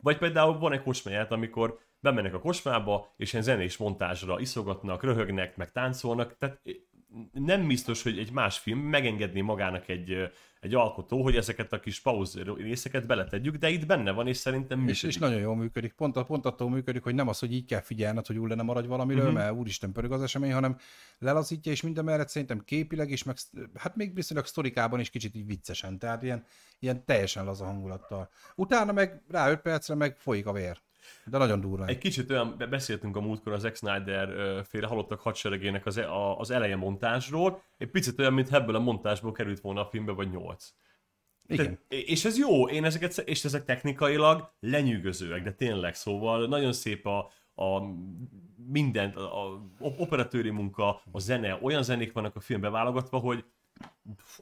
Vagy például van egy kocsmaját, amikor bemennek a kocsmába, és ilyen zenés montázsra iszogatnak, röhögnek, meg táncolnak, tehát nem biztos, hogy egy más film megengedné magának egy, egy alkotó, hogy ezeket a kis pauz részeket beletegyük, de itt benne van, és szerintem És, működik. és nagyon jól működik. Pont, pont attól működik, hogy nem az, hogy így kell figyelned, hogy úr le ne maradj valamiről, uh-huh. mert úristen pörög az esemény, hanem lelazítja, és minden mellett szerintem képileg is, meg hát még viszonylag sztorikában is kicsit így viccesen, tehát ilyen, ilyen teljesen laza hangulattal. Utána meg rá 5 percre meg folyik a vér. De nagyon durva. Egy kicsit olyan, be- beszéltünk a múltkor az Zack Snyder féle halottak hadseregének az, e- a, az eleje montázsról, egy picit olyan, mint ebből a montázsból került volna a filmbe, vagy nyolc. Igen. Tehát, és ez jó, én ezeket, és ezek technikailag lenyűgözőek, de tényleg, szóval nagyon szép a, a mindent, a, a operatőri munka, a zene, olyan zenék vannak a filmbe válogatva, hogy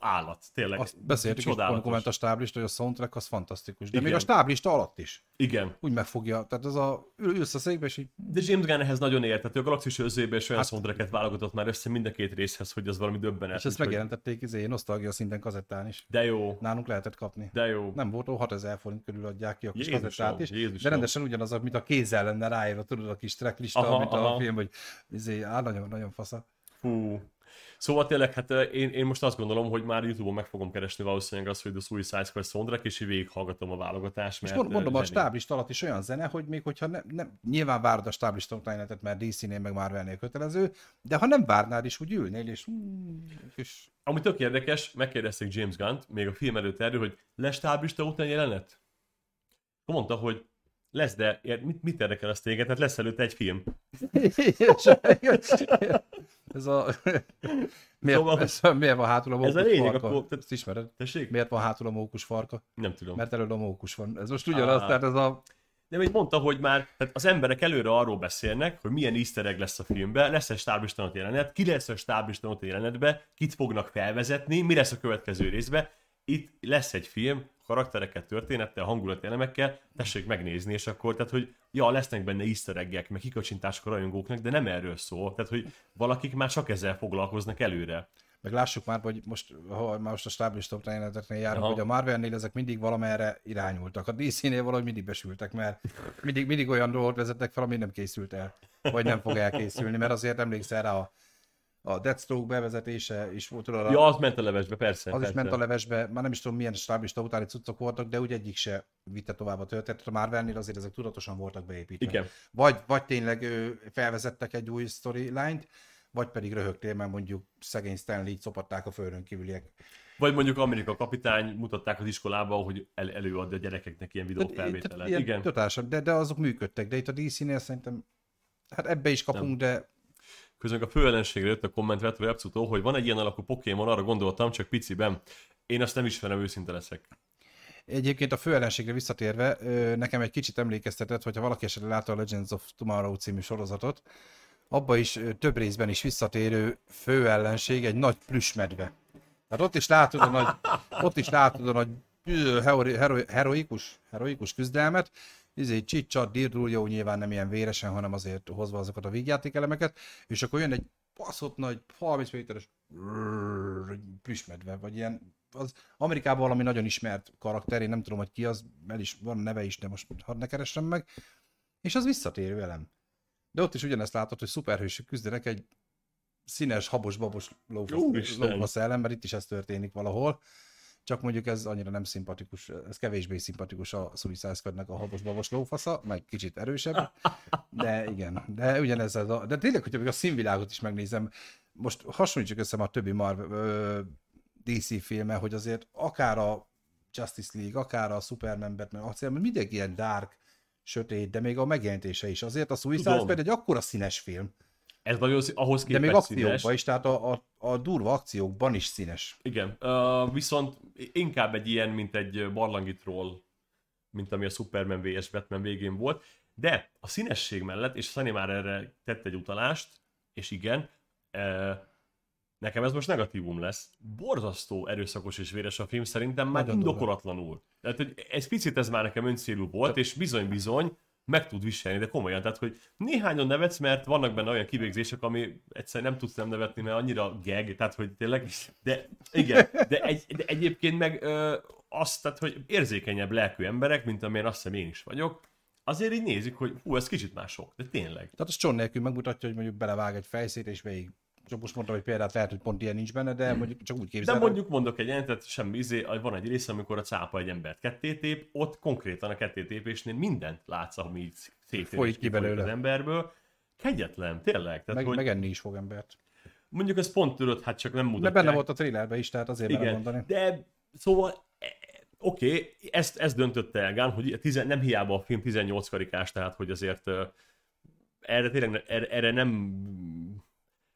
állat, tényleg. Azt beszéltük is, ment a stáblista, hogy a soundtrack az fantasztikus. De Igen. még a stáblista alatt is. Igen. Úgy megfogja. Tehát az a, ül- ülsz a székbe, és így De James Gunn ehhez nagyon értető, a Galaxis őrzőjében is olyan hát, soundtracket válogatott már össze mind a két részhez, hogy az valami döbbenet. és ezt úgyhogy- megjelentették izé, nosztalgia szinten kazettán is. De jó, Nálunk lehetett kapni. de jó. Nem volt, ó, 6000 forint körül adják ki a kis Jézusom, kazettát is, Jézusom. de rendesen ugyanaz, mint a kézzel lenne ráírva, tudod, a kis tracklista, Aha, mint aha. a film, hogy izé, á, nagyon, nagyon fasza. Fú. Szóval tényleg, hát én, én most azt gondolom, hogy már YouTube-on meg fogom keresni valószínűleg azt, hogy The Suicide Squad soundtrack, és így végighallgatom a válogatást. És mert, mond- mondom, ö, a zseni. stáblista alatt is olyan zene, hogy még hogyha nem, nem nyilván várod a stáblista utánetet, mert DC-nél meg Marvelnél kötelező, de ha nem várnád is, úgy ülnél, és, mm, és Ami tök érdekes, megkérdezték James Gunn-t, még a film előtt erről, hogy lesz táblista után jelenet? Mondta, hogy lesz, de mit, mit érdekel az téged? Hát lesz előtte egy film. ez a... Miért, Szóval- ez, miért van hátul a mókus Ez a lényeg, farka? akkor- tehát- Ezt ismered? Tessék? Miért van hátul a mókus farka? Nem tudom. Mert elől a mókus van. Ez most ugyanaz, Á. tehát ez a... De még mondta, hogy már tehát az emberek előre arról beszélnek, hogy milyen easter egg lesz a filmben, lesz egy stáblistanot jelenet, ki lesz a stáblistanot jelenetbe, kit fognak felvezetni, mi lesz a következő részbe. Itt lesz egy film, karakterekkel, történettel, hangulatelemekkel, tessék megnézni, és akkor, tehát, hogy ja, lesznek benne easter eggek, meg kikacsintások a rajongóknak, de nem erről szól. Tehát, hogy valakik már csak ezzel foglalkoznak előre. Meg lássuk már, hogy most, ha már most a stáblista jeleneteknél járunk, Aha. hogy a Marvelnél ezek mindig valamerre irányultak. A DC-nél valahogy mindig besültek, mert mindig, mindig olyan dolgot vezettek fel, ami nem készült el, vagy nem fog elkészülni, mert azért emlékszel rá a, a Deathstroke bevezetése is volt, tudod, Ja, az ment a levesbe, persze. az persze. is ment a levesbe, már nem is tudom milyen stáblista utáni cuccok voltak, de úgy egyik se vitte tovább a történetet. A Marvelnél azért ezek tudatosan voltak beépítve. Igen. Vagy, vagy tényleg ő, felvezettek egy új storyline-t, vagy pedig röhögtél, mert mondjuk szegény Stanley így szopatták a földön kívüliek. Vagy mondjuk Amerika kapitány mutatták az iskolában, hogy el, előad a gyerekeknek ilyen videófelvételet. ilyen Igen. Totálisan, de, de azok működtek, de itt a DC-nél szerintem, hát ebbe is kapunk, nem. de Közben a főellenségre jött a komment Retro hogy van egy ilyen alakú Pokémon, arra gondoltam, csak piciben. Én azt nem ismerem, őszinte leszek. Egyébként a főellenségre visszatérve, nekem egy kicsit emlékeztetett, hogyha valaki esetleg látta a Legends of Tomorrow című sorozatot, abba is több részben is visszatérő főellenség egy nagy plüsmedve. Tehát ott is látod a nagy, ott is látod a nagy hero, hero, heroikus, heroikus küzdelmet, izé csicsat, dirdul, jó, nyilván nem ilyen véresen, hanem azért hozva azokat a vígjátékelemeket, és akkor jön egy baszott nagy 30 méteres plüsmedve, vagy ilyen, az Amerikában valami nagyon ismert karakter, én nem tudom, hogy ki az, el is van neve is, de most hadd ne keressem meg, és az visszatérő elem. De ott is ugyanezt látod, hogy szuperhősök küzdenek egy színes, habos-babos lófasz ellen, mert itt is ez történik valahol. Csak mondjuk ez annyira nem szimpatikus, ez kevésbé szimpatikus a Suicide Squadnek a habos-babos lófasza, meg kicsit erősebb, de igen, de ugyanez ez a, de tényleg, hogyha még a színvilágot is megnézem, most hasonlítsuk össze a többi Marvel, DC filme, hogy azért akár a Justice League, akár a Superman, Batman, acél, mindenki ilyen dark, sötét, de még a megjelenítése is. Azért a Suicide. Squad egy akkora színes film, Ez nagyon szí- ahhoz De képest még színes. akciókban is, tehát a, a, a durva akciókban is színes. Igen, uh, viszont inkább egy ilyen, mint egy barlangi troll, mint ami a Superman vs. Batman végén volt. De a színesség mellett, és Sunny már erre tett egy utalást, és igen, uh, nekem ez most negatívum lesz. Borzasztó erőszakos és véres a film, szerintem már Nagyon indokolatlanul. Tehát, hogy egy picit ez már nekem öncélú volt, és bizony-bizony meg tud viselni, de komolyan. Tehát, hogy néhányan nevetsz, mert vannak benne olyan kivégzések, ami egyszerűen nem tudsz nem nevetni, mert annyira gag, tehát, hogy tényleg, de igen, de, egy, de egyébként meg ö, azt, tehát, hogy érzékenyebb lelkű emberek, mint amilyen azt hiszem én is vagyok, azért így nézik, hogy hú, ez kicsit már sok, de tényleg. Tehát az cson nélkül megmutatja, hogy mondjuk belevág egy fejszét, és végig. Csak most mondtam, hogy példát lehet, hogy pont ilyen nincs benne, de mondjuk csak úgy De képzelem. mondjuk mondok egy jelentet, semmi izé, van egy része, amikor a cápa egy embert kettétép, ott konkrétan a kettétépésnél mindent látsz, ami így szétérés Folyik ki belőle. az emberből. Kegyetlen, tényleg. Tehát, meg, hogy megenni is fog embert. mondjuk ez pont tudod, hát csak nem De mutatják. benne volt a trailerben is, tehát azért Igen, mondani. de szóval e, oké, okay, ezt, ezt döntötte el Gunn, hogy tizen, nem hiába a film 18 karikás, tehát hogy azért ö, erre tényleg erre, erre nem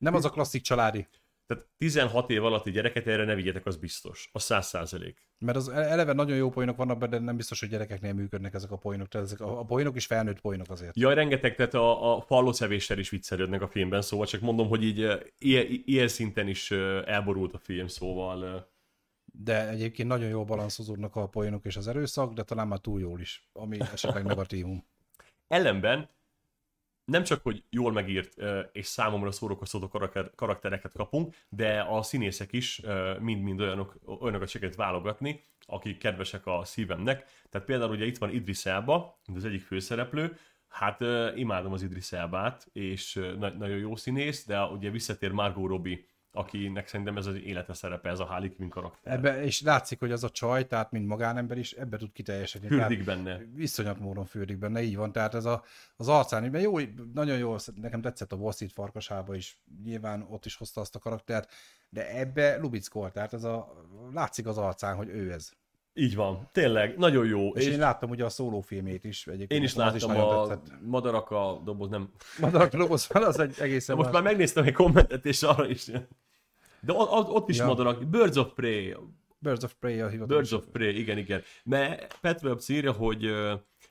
Nem az a klasszik családi. tehát 16 év alatti gyereket erre ne vigyetek, az biztos. Az 100 százalék. Mert az eleve nagyon jó poénok vannak benne, de nem biztos, hogy gyerekeknél működnek ezek a poénok. Tehát ezek a, a poénok is felnőtt poénok azért. Jaj, rengeteg, tehát a, a fallószevéssel is viccelődnek a filmben, szóval csak mondom, hogy így ö, ilyen, ilyen szinten is ö, elborult a film, szóval De egyébként nagyon jól balanszozódnak a poénok és az erőszak, de talán már túl jól is, ami esetleg negatívum. Ellenben nem csak, hogy jól megírt és számomra szórakoztató karakter- karaktereket kapunk, de a színészek is mind-mind olyanok, olyanokat sikerült válogatni, akik kedvesek a szívemnek. Tehát például ugye itt van Idris Elba, az egyik főszereplő, Hát imádom az Idris Elbát, és nagyon jó színész, de ugye visszatér Margot Robbie, akinek szerintem ez az élete szerepe, ez a Harley Quinn karakter. Ebbe, és látszik, hogy az a csaj, tehát mint magánember is, ebbe tud kiteljesedni. Fürdik benne. Iszonyat módon fürdik benne, így van. Tehát ez a, az arcán, mert jó, nagyon jó, nekem tetszett a Street farkasába is, nyilván ott is hozta azt a karaktert, de ebbe lubickol, tehát ez a, látszik az arcán, hogy ő ez. Így van, tényleg, nagyon jó. És, és én láttam ugye a szólófilmét is egyébként. Én is láttam nagyon a tetszett. Madarak a doboz, nem. Madarak Lobosz fel, az egy egészen most más. már megnéztem egy kommentet, és arra is. De ott, ott- is Ja. madarak. Birds of Prey. Birds of Prey a hivatalos. Birds of Prey, igen, igen. Mert Pat Webb írja, hogy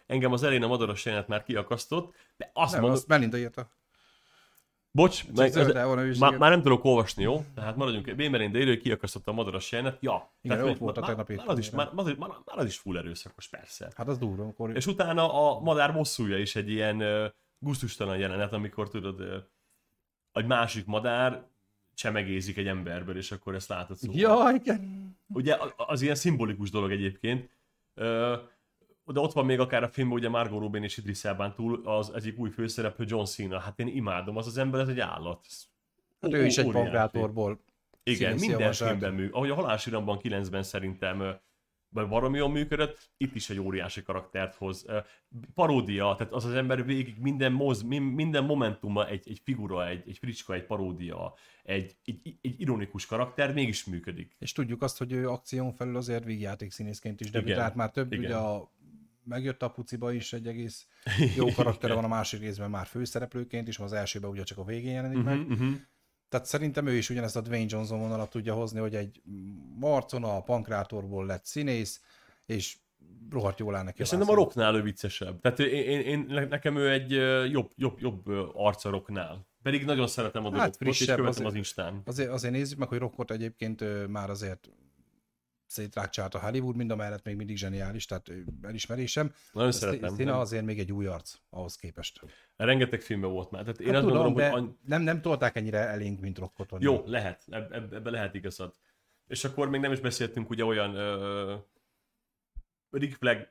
engem az elején a madaras jelenet már kiakasztott, de azt Nem, mondom, azt Melinda írta. bocs, meg, ő is, már, nem tudok olvasni, jó? Tehát maradjunk, Bémerin, de írja, hogy kiakasztott a madaras jelenet. Ja. Igen, Tehát, ott volt a tegnapi már, az is, már, már, már, az is full erőszakos, persze. Hát az durva, amikor... És utána a madár bosszúja is egy ilyen uh, gusztustalan jelenet, amikor tudod, uh, egy másik madár csemegézik egy emberből, és akkor ezt látod szóval. Ja, igen. Ugye az ilyen szimbolikus dolog egyébként. De ott van még akár a filmben, ugye Margot Robin és Idris Elbán túl az egyik új főszereplő John Cena. Hát én imádom, az az ember, ez egy állat. Hát ő is egy óriási. bankrátorból. Igen, minden filmben mű. Ahogy a Halásiramban 9-ben szerintem vagy baromi jól működött, itt is egy óriási karaktert hoz. Paródia, tehát az az ember végig minden, moz, min- minden momentuma egy, egy figura, egy, egy fricska, egy paródia, egy, egy, egy ironikus karakter, mégis működik. És tudjuk azt, hogy ő akción felül azért vígjáték színészként is Igen. debütált már több, Igen. ugye a megjött a puciba is egy egész jó karaktere van a másik részben már főszereplőként is, az elsőben ugye csak a végén jelenik meg. Uh-huh, uh-huh. Tehát szerintem ő is ugyanezt a Dwayne Johnson vonalat tudja hozni, hogy egy marcona a pankrátorból lett színész, és rohadt jól áll neki. És szerintem a rocknál ő viccesebb. Tehát én, én, én, nekem ő egy jobb, jobb, jobb arca rocknál. Pedig nagyon szeretem a Hát dolgokat, és követem azért. az Instán. Azért, azért nézzük meg, hogy rockot egyébként már azért szétrákcsált a Hollywood, mind a mellett még mindig zseniális, tehát elismerésem. Nagyon szeretem. Színe azért még egy új arc ahhoz képest. Rengeteg filmben volt már. Tehát én Hát azt tudom, gondolom, hogy any... nem, nem tolták ennyire elénk, mint rockot. vagy jó, lehet. Eb- eb- ebbe lehet igazad. És akkor még nem is beszéltünk ugye olyan ö... Rick Flag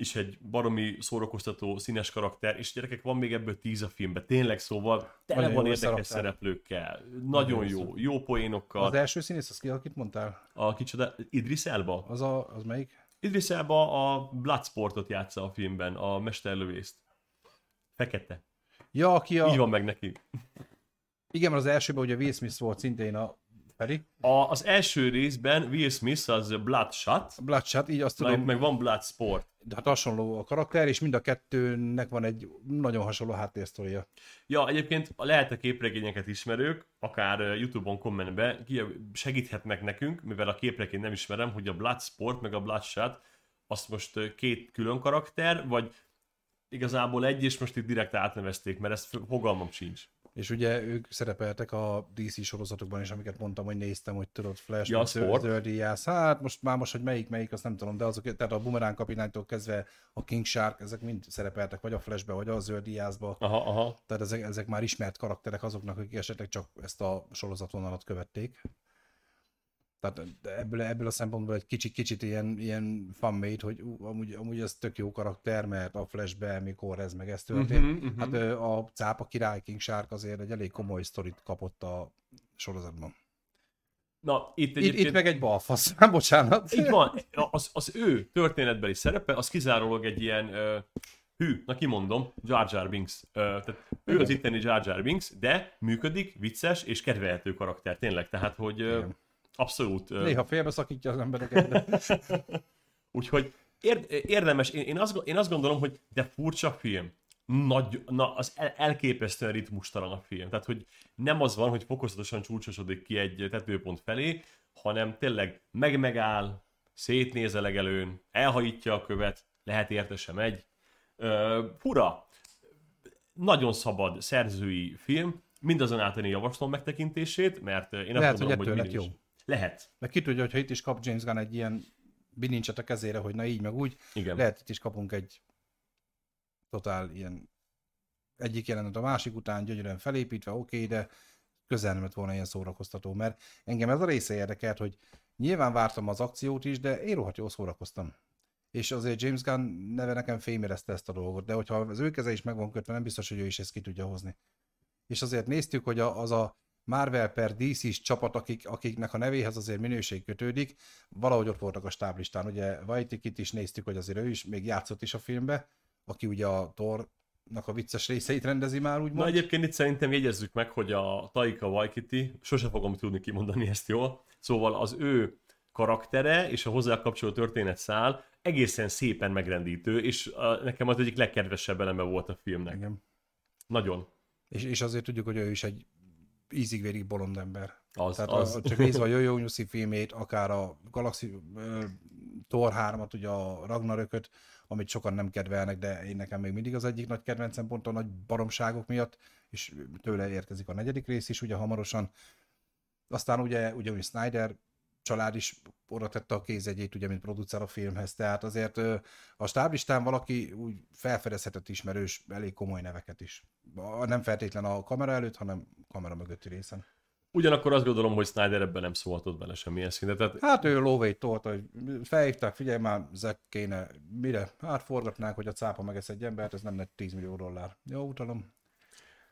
is egy baromi szórakoztató, színes karakter, és gyerekek, van még ebből tíz a filmben. Tényleg szóval tele Nagyon van érdekes szereplőkkel. Nagyon jó jó, jó poénokkal. Az első színész, az ki, akit mondtál? A kicsoda, Idris Elba? Az, a, az melyik? Idris Elba a Bloodsportot játsza a filmben, a mesterlövészt. Fekete. Ja, aki a... Így van meg neki. Igen, mert az elsőben ugye Will Smith volt szintén a Feri? A, az első részben Will Smith az Bloodshot, Bloodshot, így azt tudom, meg, van Bloodsport. de hát hasonló a karakter, és mind a kettőnek van egy nagyon hasonló háttérsztoria. Ja, egyébként lehet a képregényeket ismerők, akár YouTube-on kommentbe segíthetnek nekünk, mivel a képregényt nem ismerem, hogy a Bloodsport meg a Bloodshot, azt most két külön karakter, vagy igazából egy, és most itt direkt átnevezték, mert ezt fogalmam sincs. És ugye ők szerepeltek a DC sorozatokban is, amiket mondtam, hogy néztem, hogy tudod, Flash, Ja, meg Sport. Zöldi Jász. Hát most már most, hogy melyik, melyik, azt nem tudom, de azok, tehát a Boomerang kapitánytól kezdve a King Shark, ezek mind szerepeltek, vagy a Flashbe, vagy a Zöldi Jászba. Aha, aha. Tehát ezek, ezek már ismert karakterek azoknak, akik esetleg csak ezt a sorozatvonalat követték. Tehát ebből, ebből a szempontból egy kicsit, kicsit ilyen, ilyen fan-made, hogy ú, amúgy, amúgy ez tök jó karakter, mert a Flashbe, mikor ez meg ez történt. Mhm, mhm. Hát a cápa király King Shark azért egy elég komoly sztorit kapott a sorozatban. Na, itt Itt, egyébként... itt meg egy balfasz, nem bocsánat. Így van, az, az ő történetbeli szerepe, az kizárólag egy ilyen ö, hű, na kimondom, Jar Jar Binks. Ö, tehát ő az itteni Jar Jar Binks, de működik, vicces és kedvelhető karakter, tényleg. Tehát, hogy ö, Igen. Abszolút... Néha félbeszakítja az embereket, de Úgyhogy ér, érdemes, én, én, azt, én azt gondolom, hogy de furcsa film. Nagy, na, az el, elképesztően ritmustalan a film. Tehát, hogy nem az van, hogy fokozatosan csúcsosodik ki egy tetőpont felé, hanem tényleg meg-megáll, szétnéz a legelőn, elhajítja a követ, lehet érte sem megy. Ö, fura, nagyon szabad szerzői film, mindazonáltal én javaslom megtekintését, mert én azt Lehet, hogy gondolom, hogy, lett mindig is- Lehet, de ki tudja, hogyha itt is kap James Gunn egy ilyen bilincset a kezére, hogy na így meg úgy, igen. lehet itt is kapunk egy totál ilyen egyik jelenet a másik után gyönyörűen felépítve, oké, okay, de közel nem lett volna ilyen szórakoztató, mert engem ez a része érdekelt, hogy nyilván vártam az akciót is, de én rohadt jól szórakoztam. És azért James Gunn neve nekem fémérezte ezt a dolgot, de hogyha az ő keze is meg van kötve, nem biztos, hogy ő is ezt ki tudja hozni. És azért néztük, hogy az a Marvel per DC-s csapat, akik, akiknek a nevéhez azért minőség kötődik, valahogy ott voltak a stáblistán. Ugye Vajtikit is néztük, hogy azért ő is még játszott is a filmbe, aki ugye a Thornak a vicces részeit rendezi már, Na úgymond. egyébként itt szerintem jegyezzük meg, hogy a Taika Waititi, sose fogom tudni kimondani ezt jól, szóval az ő karaktere és a hozzá kapcsoló történet szál egészen szépen megrendítő, és a, nekem az egyik legkedvesebb eleme volt a filmnek. Igen. Nagyon. És, és azért tudjuk, hogy ő is egy ízig-vérig bolond ember. Az, Tehát az. A, csak nézve a Jojo Nyuszi filmét, akár a Galaxy uh, Thor 3-at, ugye a Ragnarököt, amit sokan nem kedvelnek, de én nekem még mindig az egyik nagy kedvencem pont a nagy baromságok miatt, és tőle érkezik a negyedik rész is, ugye hamarosan. Aztán ugye, ugye, ugye Snyder család is oda tette a kézegyét, ugye, mint producer a filmhez, tehát azért a stáblistán valaki úgy felfedezhetett ismerős, elég komoly neveket is. Nem feltétlen a kamera előtt, hanem kamera mögötti részen. Ugyanakkor azt gondolom, hogy Snyder ebben nem szólhatott bele semmilyen szintet. Tehát Hát ő lóvét tolt, hogy felhívták, figyelj már, Zack kéne, mire? Hát forgatnánk, hogy a cápa megesz egy embert, ez nem lett 10 millió dollár. Jó, utalom.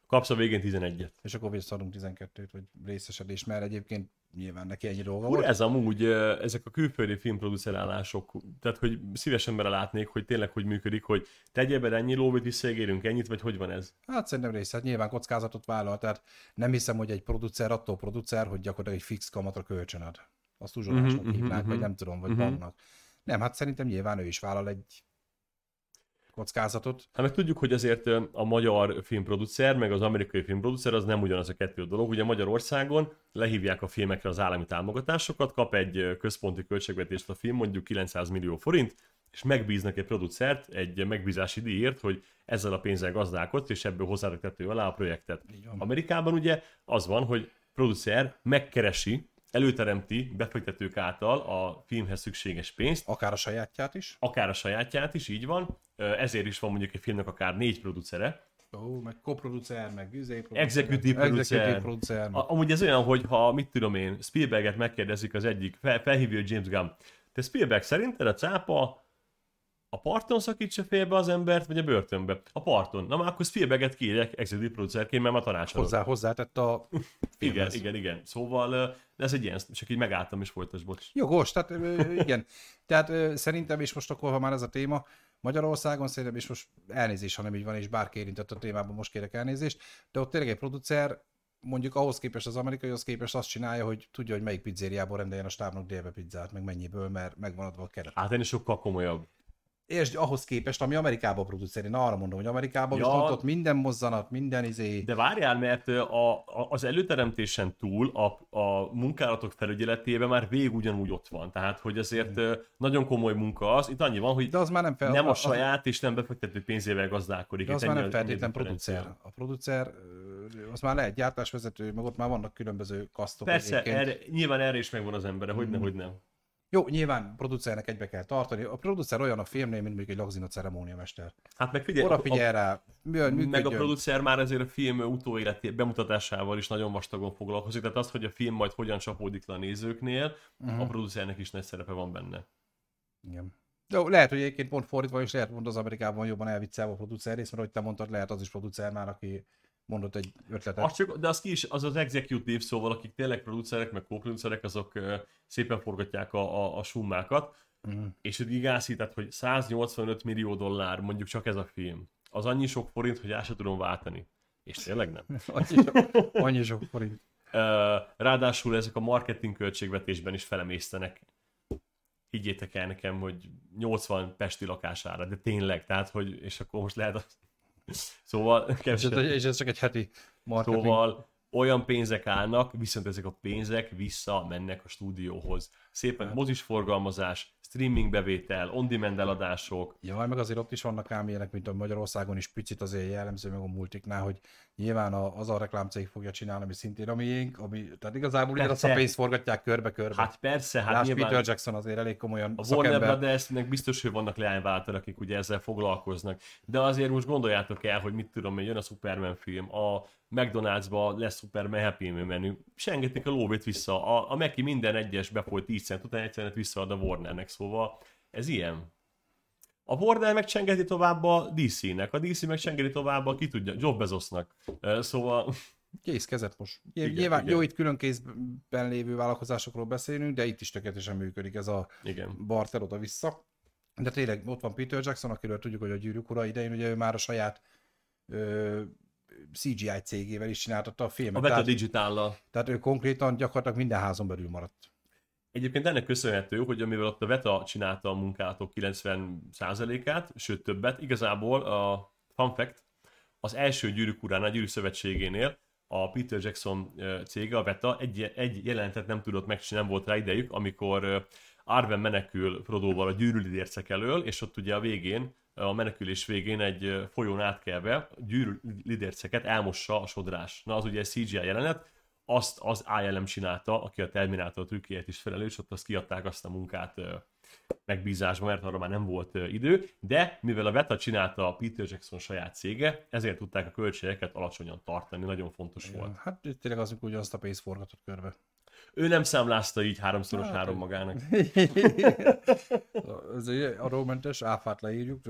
Kapsz a végén 11-et. És akkor visszaadunk 12-t, vagy részesedés, mert egyébként nyilván neki ennyi dolga volt. ez amúgy, ezek a külföldi filmproducerálások, tehát hogy szívesen belelátnék, hogy tényleg hogy működik, hogy tegye be ennyi lóvét, visszaégérünk ennyit, vagy hogy van ez? Hát szerintem része, hát nyilván kockázatot vállal, tehát nem hiszem, hogy egy producer attól producer, hogy gyakorlatilag egy fix kamatra kölcsön ad. Azt uzsolásnak Mhm, mhm, hívnák, vagy mhm. nem tudom, vagy Mhm. banknak. Nem, hát szerintem nyilván ő is vállal egy kockázatot. Hát meg tudjuk, hogy azért a magyar filmproducer, meg az amerikai filmproducer az nem ugyanaz a kettő dolog. Ugye Magyarországon lehívják a filmekre az állami támogatásokat, kap egy központi költségvetést a film, mondjuk 900 millió forint, és megbíznak egy producert egy megbízási díjért, hogy ezzel a pénzzel gazdálkodsz, és ebből hozzárak tető alá a projektet. Amerikában ugye az van, hogy producer megkeresi, előteremti befektetők által a filmhez szükséges pénzt, Akár a sajátját is. akár a sajátját is, így van. Ezért is van mondjuk egy filmnek akár négy producere. Ó, meg koproducer, meg üzé producer, Executive producer. executive producer. A- Amúgy ez olyan, hogy ha mit tudom én, Spielberget megkérdezik az egyik, fel, felhívja James Gunn. Te Spielberg szerinted a cápa a parton szakítsa félbe az embert, vagy a börtönbe? A parton. Na már akkor Spielberget kérjek executive producerként, mert már tanácsolok. Hozzá, hozzátett a Igen, filmhez. igen, igen. Szóval ez egy ilyen, csak így megálltam és folytas, bocs. Jogos, tehát igen. Tehát szerintem, és most akkor, ha már ez a téma, Magyarországon szerintem, és most elnézés, ha nem így van, és bárki érintett a témában, most kérek elnézést, de ott tényleg egy producer mondjuk ahhoz képest az amerikaihoz képest azt csinálja, hogy tudja, hogy melyik pizzériából rendeljen a stábnak délbe pizzát, meg mennyiből, mert megvan adva a keret. Hát ennél sokkal komolyabb. És ahhoz képest, ami Amerikában producer, én arra mondom, hogy Amerikában Ja. viszont ott minden mozzanat, minden izé, De várjál, mert a, a, az előteremtésen túl a, a munkálatok felügyeletében már végig ugyanúgy ott van. Tehát, hogy azért ö, nagyon komoly munka az. Itt annyi van, hogy de az már nem fel, nem a az, saját és nem befektető pénzével gazdálkodik. de az már nem feltétlen producer. A producer, az már lehet gyártásvezető, meg ott már vannak különböző kasztok Persze, egyébként. erre, nyilván erre is megvan az embere, hogy ne, hogy nem. Jó, nyilván producernek egybe kell tartani. A producer olyan a filmnél, mint mondjuk egy lagzina ceremóniamester. Hát meg figyelj, Oda a- figyel rá, működjön. meg a producer már ezért a film utóéleti bemutatásával is nagyon vastagon foglalkozik, tehát az, hogy a film majd hogyan csapódik le a nézőknél, Mhm. a producernek is nagy szerepe van benne. Igen. Jó, lehet, hogy egyébként pont fordítva is lehet, pont az Amerikában jobban elviccelve a producer rész, mert ahogy te mondtad, lehet az is producer már, aki mondott egy ötletet. Az csak, de az ki is, az az executive, szóval akik tényleg producerek, meg co-producerek, azok ö, szépen forgatják a, a, a summákat, Mhm. és hogy igázített, hogy 185 millió dollár, mondjuk csak ez a film, az annyi sok forint, hogy el sem tudom váltani. És tényleg nem. annyi, sok, annyi sok forint. Ráadásul ezek a marketing költségvetésben is felemésztenek. Higgyétek el nekem, hogy 80 pesti lakására, de tényleg, tehát, hogy, és akkor most lehet az... Szóval, És ez, és ez csak egy heti marketing. szóval olyan pénzek állnak, viszont ezek a pénzek vissza mennek a stúdióhoz. Szépen mozis forgalmazás, streaming bevétel, on-demand eladások, Jaj, meg azért ott is vannak ám ilyenek, mint a Magyarországon is picit azért jellemző meg a multiknál, hogy nyilván a, az a reklámcég fogja csinálni, ami szintén a miénk, ami, tehát igazából ugyanazt a pénzt forgatják körbe-körbe. hát persze, hát Lásd, nyilván... Peter Jackson azért elég komolyan A Warner szakember. Brothersnek biztos, hogy vannak leányváltal, akik ugye ezzel foglalkoznak. De azért most gondoljátok el, hogy mit tudom én, jön a Superman film, a McDonald'sba lesz Superman Happy Meal menü, sengetik a lóvét vissza, a, a Meki minden egyes befolyt 10 cent, után egy centet visszaad a Warnernek, szóval ez ilyen. A Warner megcsengeti tovább a DC-nek, a DC megcsengeti tovább a ki tudja, Job Bezosnak. Szóval Kész kezet most. Igen, Nyilván, igen. jó, itt külön kézben lévő vállalkozásokról beszélünk, de itt is tökéletesen működik ez a igen. barter oda-vissza. De tényleg ott van Peter Jackson, akiről tudjuk, hogy a gyűrűk ura idején ugye ő már a saját ö, CGI cégével is csináltatta a A filmet. Beta tehát, Digitállal. tehát ő konkrétan gyakorlatilag minden házon belül maradt. Egyébként ennek köszönhető, hogy amivel ott a Veta csinálta a munkálatok 90%-át, sőt többet, igazából a fun fact, az első gyűrűk uránál, a gyűrűk szövetségénél a Peter Jackson cége, a Veta egy, egy jelentet nem tudott megcsinálni, nem volt rá idejük, amikor ö, Arwen menekül Frodoval a gyűrűlidércek elől, és ott ugye a végén, a menekülés végén egy folyón átkelve gyűrűlidérceket elmossa a sodrás. Na az ugye egy CGI jelenet, azt az ILM csinálta, aki a Terminator trükkért is felelős, ott azt kiadták azt a munkát megbízásba, mert arra már nem volt idő, de mivel a Veta csinálta a Peter Jackson saját cége, ezért tudták a költségeket alacsonyan tartani, nagyon fontos volt. Hát tényleg az, hogy azt a pénzt forgatott körbe. Ő nem számlázta így háromszoros Hát, három magának. ez egy arrómentes, áfát leírjuk.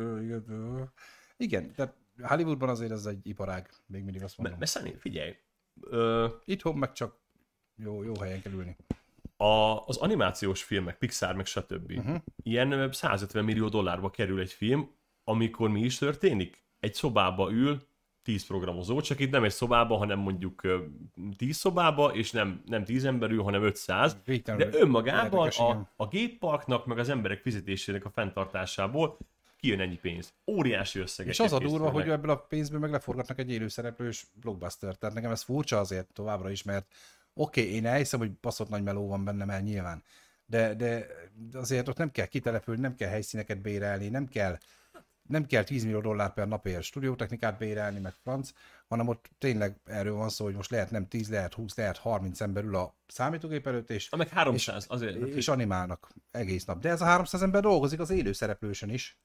Igen, tehát Hollywoodban azért ez egy iparág, még mindig azt mondom. Szani, figyelj, ö, Itthon meg csak jó, jó helyen kell ülni. a, az animációs filmek, Pixar meg stb. Uh-huh. Ilyen ö, 150 millió dollárba kerül egy film, amikor mi is történik? Egy szobába ül 10 programozó, csak itt nem egy szobába, hanem mondjuk ö, 10 szobába, és nem, nem 10 ember ül, hanem 500. Végtelenül De önmagában érdekes, a, a gépparknak, meg az emberek fizetésének a fenntartásából kijön ennyi pénz. Óriási összegek. És az a durva, hogy ebből a pénzből meg leforgatnak egy élőszereplős blockbuster. Tehát nekem ez furcsa azért továbbra is, mert oké, okay, én elhiszem, hogy baszott nagy meló van benne, mert nyilván. De, de azért ott nem kell kitelepülni, nem kell helyszíneket bérelni, nem kell nem kell 10 millió dollár per napért stúdiótechnikát bérelni, meg franc, hanem ott tényleg erről van szó, hogy most lehet nem 10, lehet 20, lehet 30 ember ül a számítógép előtt, és, Ha meg 300, azért. és animálnak egész nap. De ez a 300 ember dolgozik az élő szereplősön is.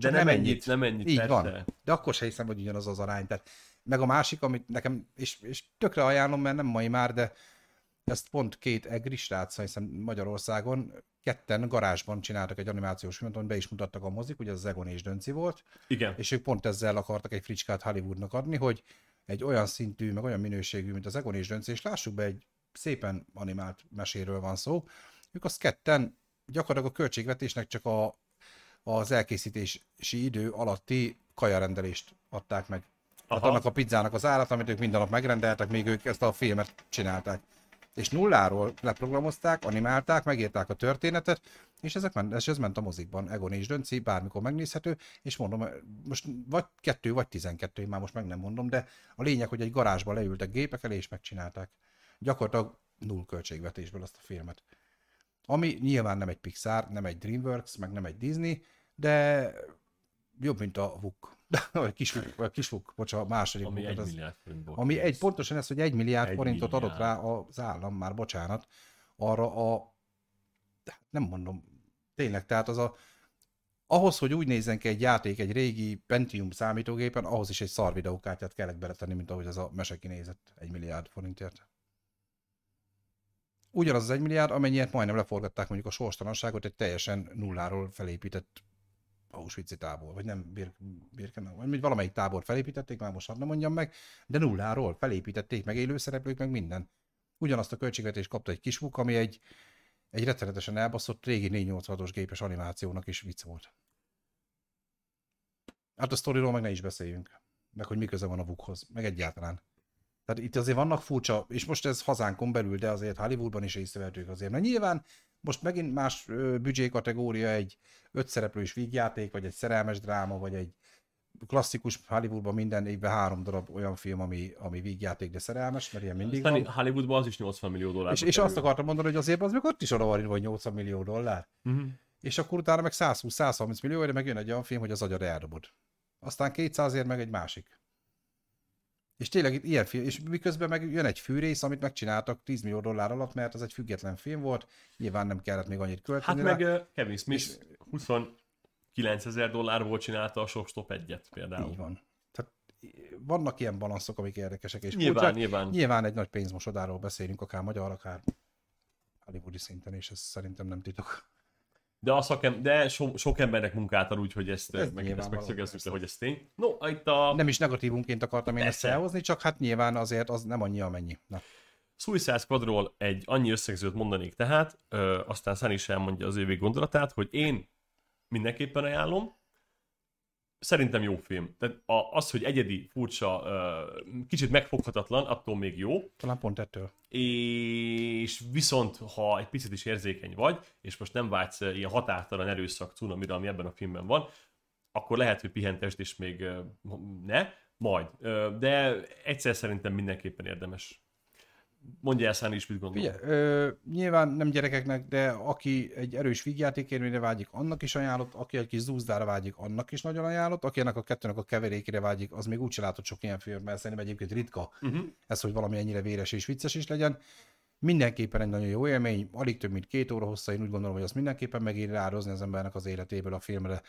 De nem, nem ennyit, ennyit. nem ennyit, Így persze. van. De akkor se hiszem, hogy ugyanaz az arány. Tehát, meg a másik, amit nekem, és, és tökre ajánlom, mert nem mai már, de ezt pont két egri srác, hiszem Magyarországon, ketten garázsban csináltak egy animációs filmet, amit be is mutattak a mozik, ugye az Egon és Dönci volt, Igen. és ők pont ezzel akartak egy fricskát Hollywoodnak adni, hogy egy olyan szintű, meg olyan minőségű, mint az Egon és Dönci, és lássuk be, egy szépen animált meséről van szó. Ők azt ketten gyakorlatilag a költségvetésnek csak a, az elkészítési idő alatti kajarendelést adták meg. Tehát annak a pizzának az árat, amit ők minden nap megrendeltek, még ők ezt a filmet csinálták. És nulláról leprogramozták, animálták, megírták a történetet, és ezek ment, és ez ment a mozikban. Egon és Dönci, bármikor megnézhető, és mondom, most vagy kettő, vagy tizenkettő, én már most meg nem mondom, de a lényeg, hogy egy garázsba leültek gépek elé, és megcsinálták. Gyakorlatilag null költségvetésből azt a filmet. Ami nyilván nem egy Pixar, nem egy DreamWorks, meg nem egy Disney, de jobb, mint a VUK. Vagy kisvuk, vagy kisvuk, bocsánat, a második Ami VUK, egy az- milliárd ami egy, pontosan ez, hogy egy milliárd Egy forintot adott rá milliárd. az állam, már bocsánat, arra a, hát nem mondom, tényleg, tehát az a, ahhoz, hogy úgy nézzen ki egy játék egy régi Pentium számítógépen, ahhoz is egy szar videókártyát kellett beletenni, mint ahogy ez a mese kinézett egy milliárd forintért. Ugyanaz az egy milliárd, amennyiért majdnem leforgatták mondjuk a sorstalanságot egy teljesen nulláról felépített Auschwitz tábor, vagy nem Bir- Birkenau, vagy valamelyik tábor felépítették, már most nem mondjam meg, de nulláról felépítették meg élőszereplők, meg minden. Ugyanazt a költségvetést kapta egy kisvuk, ami egy, egy rettenetesen elbaszott régi 486-os gépes animációnak is vicc volt. Hát a sztoriról meg ne is beszéljünk. Meg hogy mi köze van a vukhoz, meg egyáltalán. Tehát itt azért vannak furcsa, és most ez hazánkon belül, de azért Hollywoodban is észrevehetők azért. Mert nyilván most megint más büdzsé kategória egy ötszereplős vígjáték, vagy egy szerelmes dráma, vagy egy klasszikus Hollywoodban minden évben három darab olyan film, ami, ami vígjáték, de szerelmes, mert ilyen mindig Aztán van. Hollywoodban az is 80 millió dollár. És, és azt akartam mondani, hogy azért az még ott is oda van, hogy 80 millió dollár. uh-huh. És akkor utána meg 120-130 millió, de meg jön egy olyan film, hogy az agyad eldobod. Aztán 200 ér meg egy másik. És tényleg itt ilyen film, és miközben meg jön egy fűrész, amit megcsináltak 10 millió dollár alatt, mert az egy független film volt, nyilván nem kellett még annyit Hát költeni meg rá. uh, Kevin Smith 29 ezer dollárból csinálta a Sok Stop egyet például. Így van. Tehát vannak ilyen balanszok, amik érdekesek és Nyilván, furcsák. nyilván. Nyilván egy nagy pénzmosodáról beszélünk, akár magyar, akár hollywoodi szinten, és ez szerintem nem titok. De, a szakem, de so, sok embernek munkát ad úgy, hogy ezt, Ez meg, ezt megszögezzük le, hogy ez tény. No, itt a Nem is negatívunként akartam én ezt Persze. felhozni, csak hát nyilván azért az nem annyi, amennyi. Na. Suicide Squadról egy annyi összegzőt mondanék tehát, ö, aztán Szán is elmondja az végig gondolatát, hogy én mindenképpen ajánlom, szerintem jó film. Tehát a, az, hogy egyedi, furcsa, kicsit megfoghatatlan, attól még jó, Talán pont ettől. és viszont, ha egy picit is érzékeny vagy, és most nem vágysz ilyen határtalan erőszak cunamira, ami ebben a filmben van, akkor lehet, hogy pihentest és még ne, majd. De egyszer szerintem mindenképpen érdemes. Mondja el Száni is, mit gondol. Figyelj, ö, nyilván nem gyerekeknek, de aki egy erős vígjátékérményre vágyik, annak is ajánlott, aki egy kis zúzdára vágyik, annak is nagyon ajánlott, aki ennek a kettőnek a keverékére vágyik, az még úgy látott sok ilyen film, mert szerintem egyébként ritka Uh-huh. ez, hogy valami ennyire véres és vicces is legyen. Mindenképpen egy nagyon jó élmény, alig több mint két óra hossza, én úgy gondolom, hogy azt mindenképpen megéri árazni az embernek az életéből a filmre.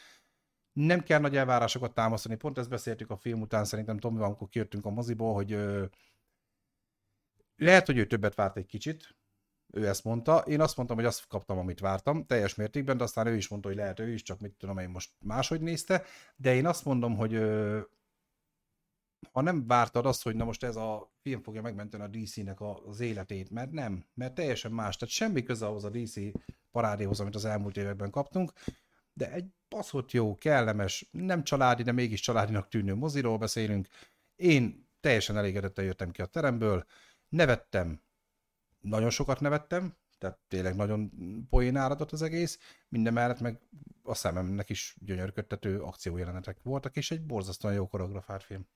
Nem kell nagy elvárásokat támasztani, pont ezt beszéltük a film után, szerintem Tomi, amikor kijöttünk a moziból, hogy ö, lehet, hogy ő többet várt egy kicsit, ő ezt mondta. Én azt mondtam, hogy azt kaptam, amit vártam, teljes mértékben, de aztán ő is mondta, hogy lehet ő is, csak mit tudom én most máshogy nézte. De én azt mondom, hogy ö, ha nem vártad azt, hogy na most ez a film fogja megmenteni a DC-nek az életét, mert nem, mert teljesen más, tehát semmi köze ahhoz a DC parádéhoz, amit az elmúlt években kaptunk, de egy baszott jó, kellemes, nem családi, de mégis családinak tűnő moziról beszélünk. Én teljesen elégedetten jöttem ki a teremből, nevettem, nagyon sokat nevettem, tehát tényleg nagyon poén áradott az egész, minden mellett meg a szememnek is gyönyörködtető akciójelenetek voltak, és egy borzasztóan jó koreografált film.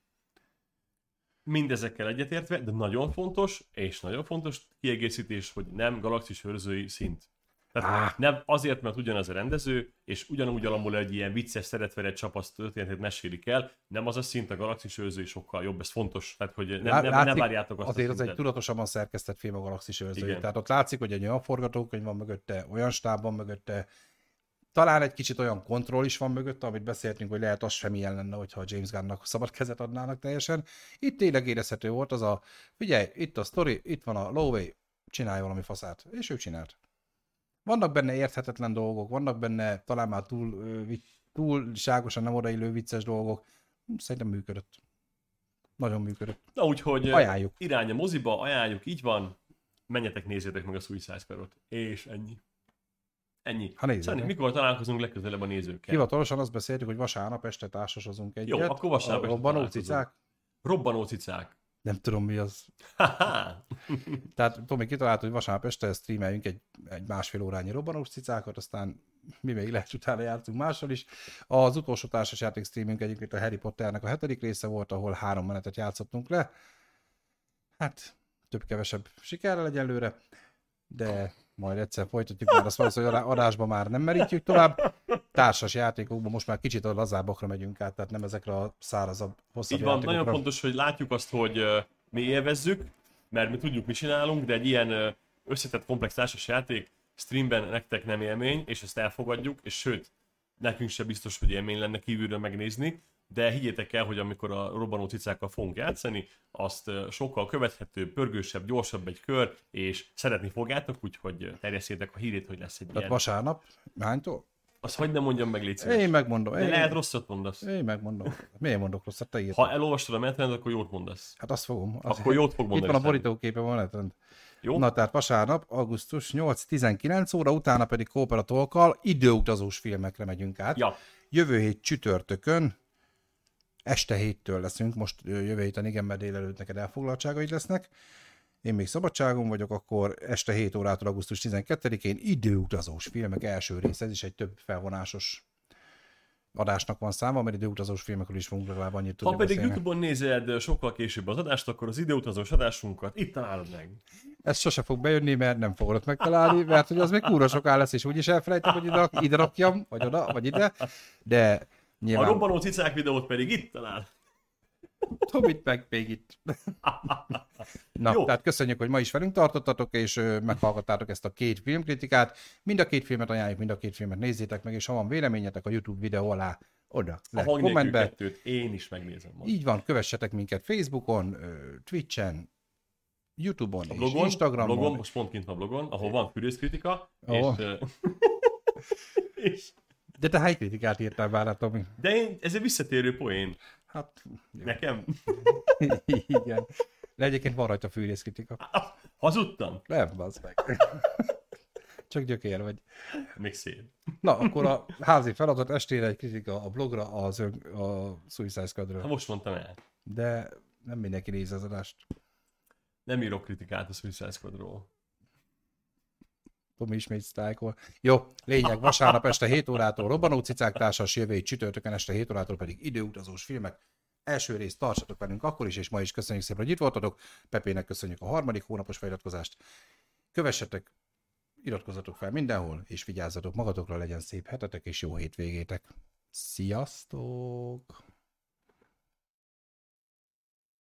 Mindezekkel egyetértve, de nagyon fontos, és nagyon fontos kiegészítés, hogy nem galaxis őrzői szint. Tehát Á. nem azért, mert ugyanaz a rendező, és ugyanúgy alapul egy ilyen vicces, szeretve egy csapat történetét mesélik el, nem az a szint, a galaxis őrzői sokkal jobb, ez fontos. Tehát, hogy nem, nem, látszik, várjátok azt Azért az egy tudatosabban szerkesztett film a Galaxis. Igen. Tehát ott látszik, hogy egy olyan forgatókönyv van mögötte, olyan stáb van mögötte, talán egy kicsit olyan kontroll is van mögötte, amit beszéltünk, hogy lehet az sem ilyen lenne, hogyha a James Gunnnak szabad kezet adnának teljesen. Itt tényleg érezhető volt az a, figyelj, itt a story, itt van a Lowway, csinálj valami faszát. És ő csinált. Vannak benne érthetetlen dolgok, vannak benne talán már túl, túlságosan nem odaillő vicces dolgok. Szerintem működött. Nagyon működött. Na úgyhogy Ajánljuk. irány a moziba, ajánljuk, így van, menjetek, nézzétek meg a Suicide Squad-ot. És ennyi. Ennyi. Ha nézzük meg. mikor találkozunk legközelebb a nézőkkel? Hivatalosan azt beszéltük, hogy vasárnap este társasozunk egyet. Jó, akkor vasárnap A este Robbanó cicák. Robbanó cicák. Nem tudom mi az. Tehát Tomi kitalált, hogy vasárnap este streameljünk egy, egy másfél órányi robbanós cicákat, aztán mi még lehet utána jártunk mással is. Az utolsó társasjáték streamünk egyébként a Harry Potternek a hetedik része volt, ahol három menetet játszottunk le. Hát több-kevesebb sikerrel egyelőre, de majd egyszer folytatjuk, mert azt valószínűleg adásban már nem merítjük tovább. Társas játékokban most már kicsit a lazábbakra megyünk át, tehát nem ezekre a szárazabb, hosszabb Így van, játékokra. nagyon fontos, hogy látjuk azt, hogy mi élvezzük, mert mi tudjuk, mit csinálunk, de egy ilyen összetett, komplex társas játék streamben nektek nem élmény, és ezt elfogadjuk, és sőt, nekünk sem biztos, hogy élmény lenne kívülről megnézni, de higgyétek el, hogy amikor a robbanó cicákkal fogunk játszani, azt sokkal követhetőbb, pörgősebb, gyorsabb egy kör, és szeretni fogjátok, úgyhogy ö, terjesszétek a hírét, hogy lesz egy Tehát ilyen. vasárnap, hánytól? Azt hagyd nem mondjam meg, légy szíves. Én megmondom. De Én, lehet rosszat mondasz. én megmondom. Miért mondok rosszat? Te írtad. Ha elolvastad a menetrendet, akkor jót mondasz. Hát azt fogom. Az Akkor jót fog Itt mondani. van a borítóképe, van menetrend. Jó? Na, tehát vasárnap, augusztus 8-19 óra, utána pedig kooperatolkkal időutazós filmekre megyünk át. Ja, Jövő hét csütörtökön, este héttől leszünk, most jövő héten igen, mert délelőtt neked elfoglaltságaid lesznek. Én még szabadságon vagyok, akkor este 7 órától augusztus 12-én időutazós filmek első rész, ez is egy több felvonásos adásnak van száma, mert időutazós filmekről is fogunk legalább annyit tudni ha pedig beszélni. YouTube-on nézed sokkal később az adást, akkor az időutazós adásunkat itt találod meg. Ez sose fog bejönni, mert nem fogod megtalálni, mert hogy az még kúra soká lesz, és úgyis elfelejtem, hogy ide, ide rakjam, vagy oda, vagy ide, de A nyilván robbanó cicák videót pedig itt talál. Tobit meg még itt. Na, Jó. tehát köszönjük, hogy ma is velünk tartottatok, és meghallgattátok ezt a két filmkritikát. Mind a két filmet ajánljuk, mind a két filmet nézzétek meg, és ha van véleményetek a YouTube videó alá, oda A kommentbe. kettőt én is megnézem majd. Így van, kövessetek minket Facebookon, Twitchen, YouTube-on A és blogon, Instagramon. blogon, most pont kint a blogon, ahol van fűrészkritika, Ó. és, és, De te hány kritikát írtál már, Tomi? de én, ez egy visszatérő poén. Hát, jó. Nekem? Igen. De egyébként van rajta fűrészkritika. Hazudtam? Nem, az meg. Csak gyökér vagy. Még szép. Na, akkor a házi feladat estére egy kritika a blogra az ön, a Suicide Ha Squadről. most mondtam el. De nem mindenki nézi az adást. Nem írok kritikát a Suicide Squadról. Tomi ismét sztájkol. Jó, lényeg, vasárnap este 7 órától robbanó cicák társas, jövő csütörtökön este 7 órától pedig időutazós filmek. Első részt tartsatok velünk akkor is, és ma is köszönjük szépen, hogy itt voltatok. Pepének köszönjük a harmadik hónapos feliratkozást. Kövessetek, iratkozzatok fel mindenhol, és vigyázzatok magatokra, legyen szép hetetek és jó hétvégétek. Sziasztok!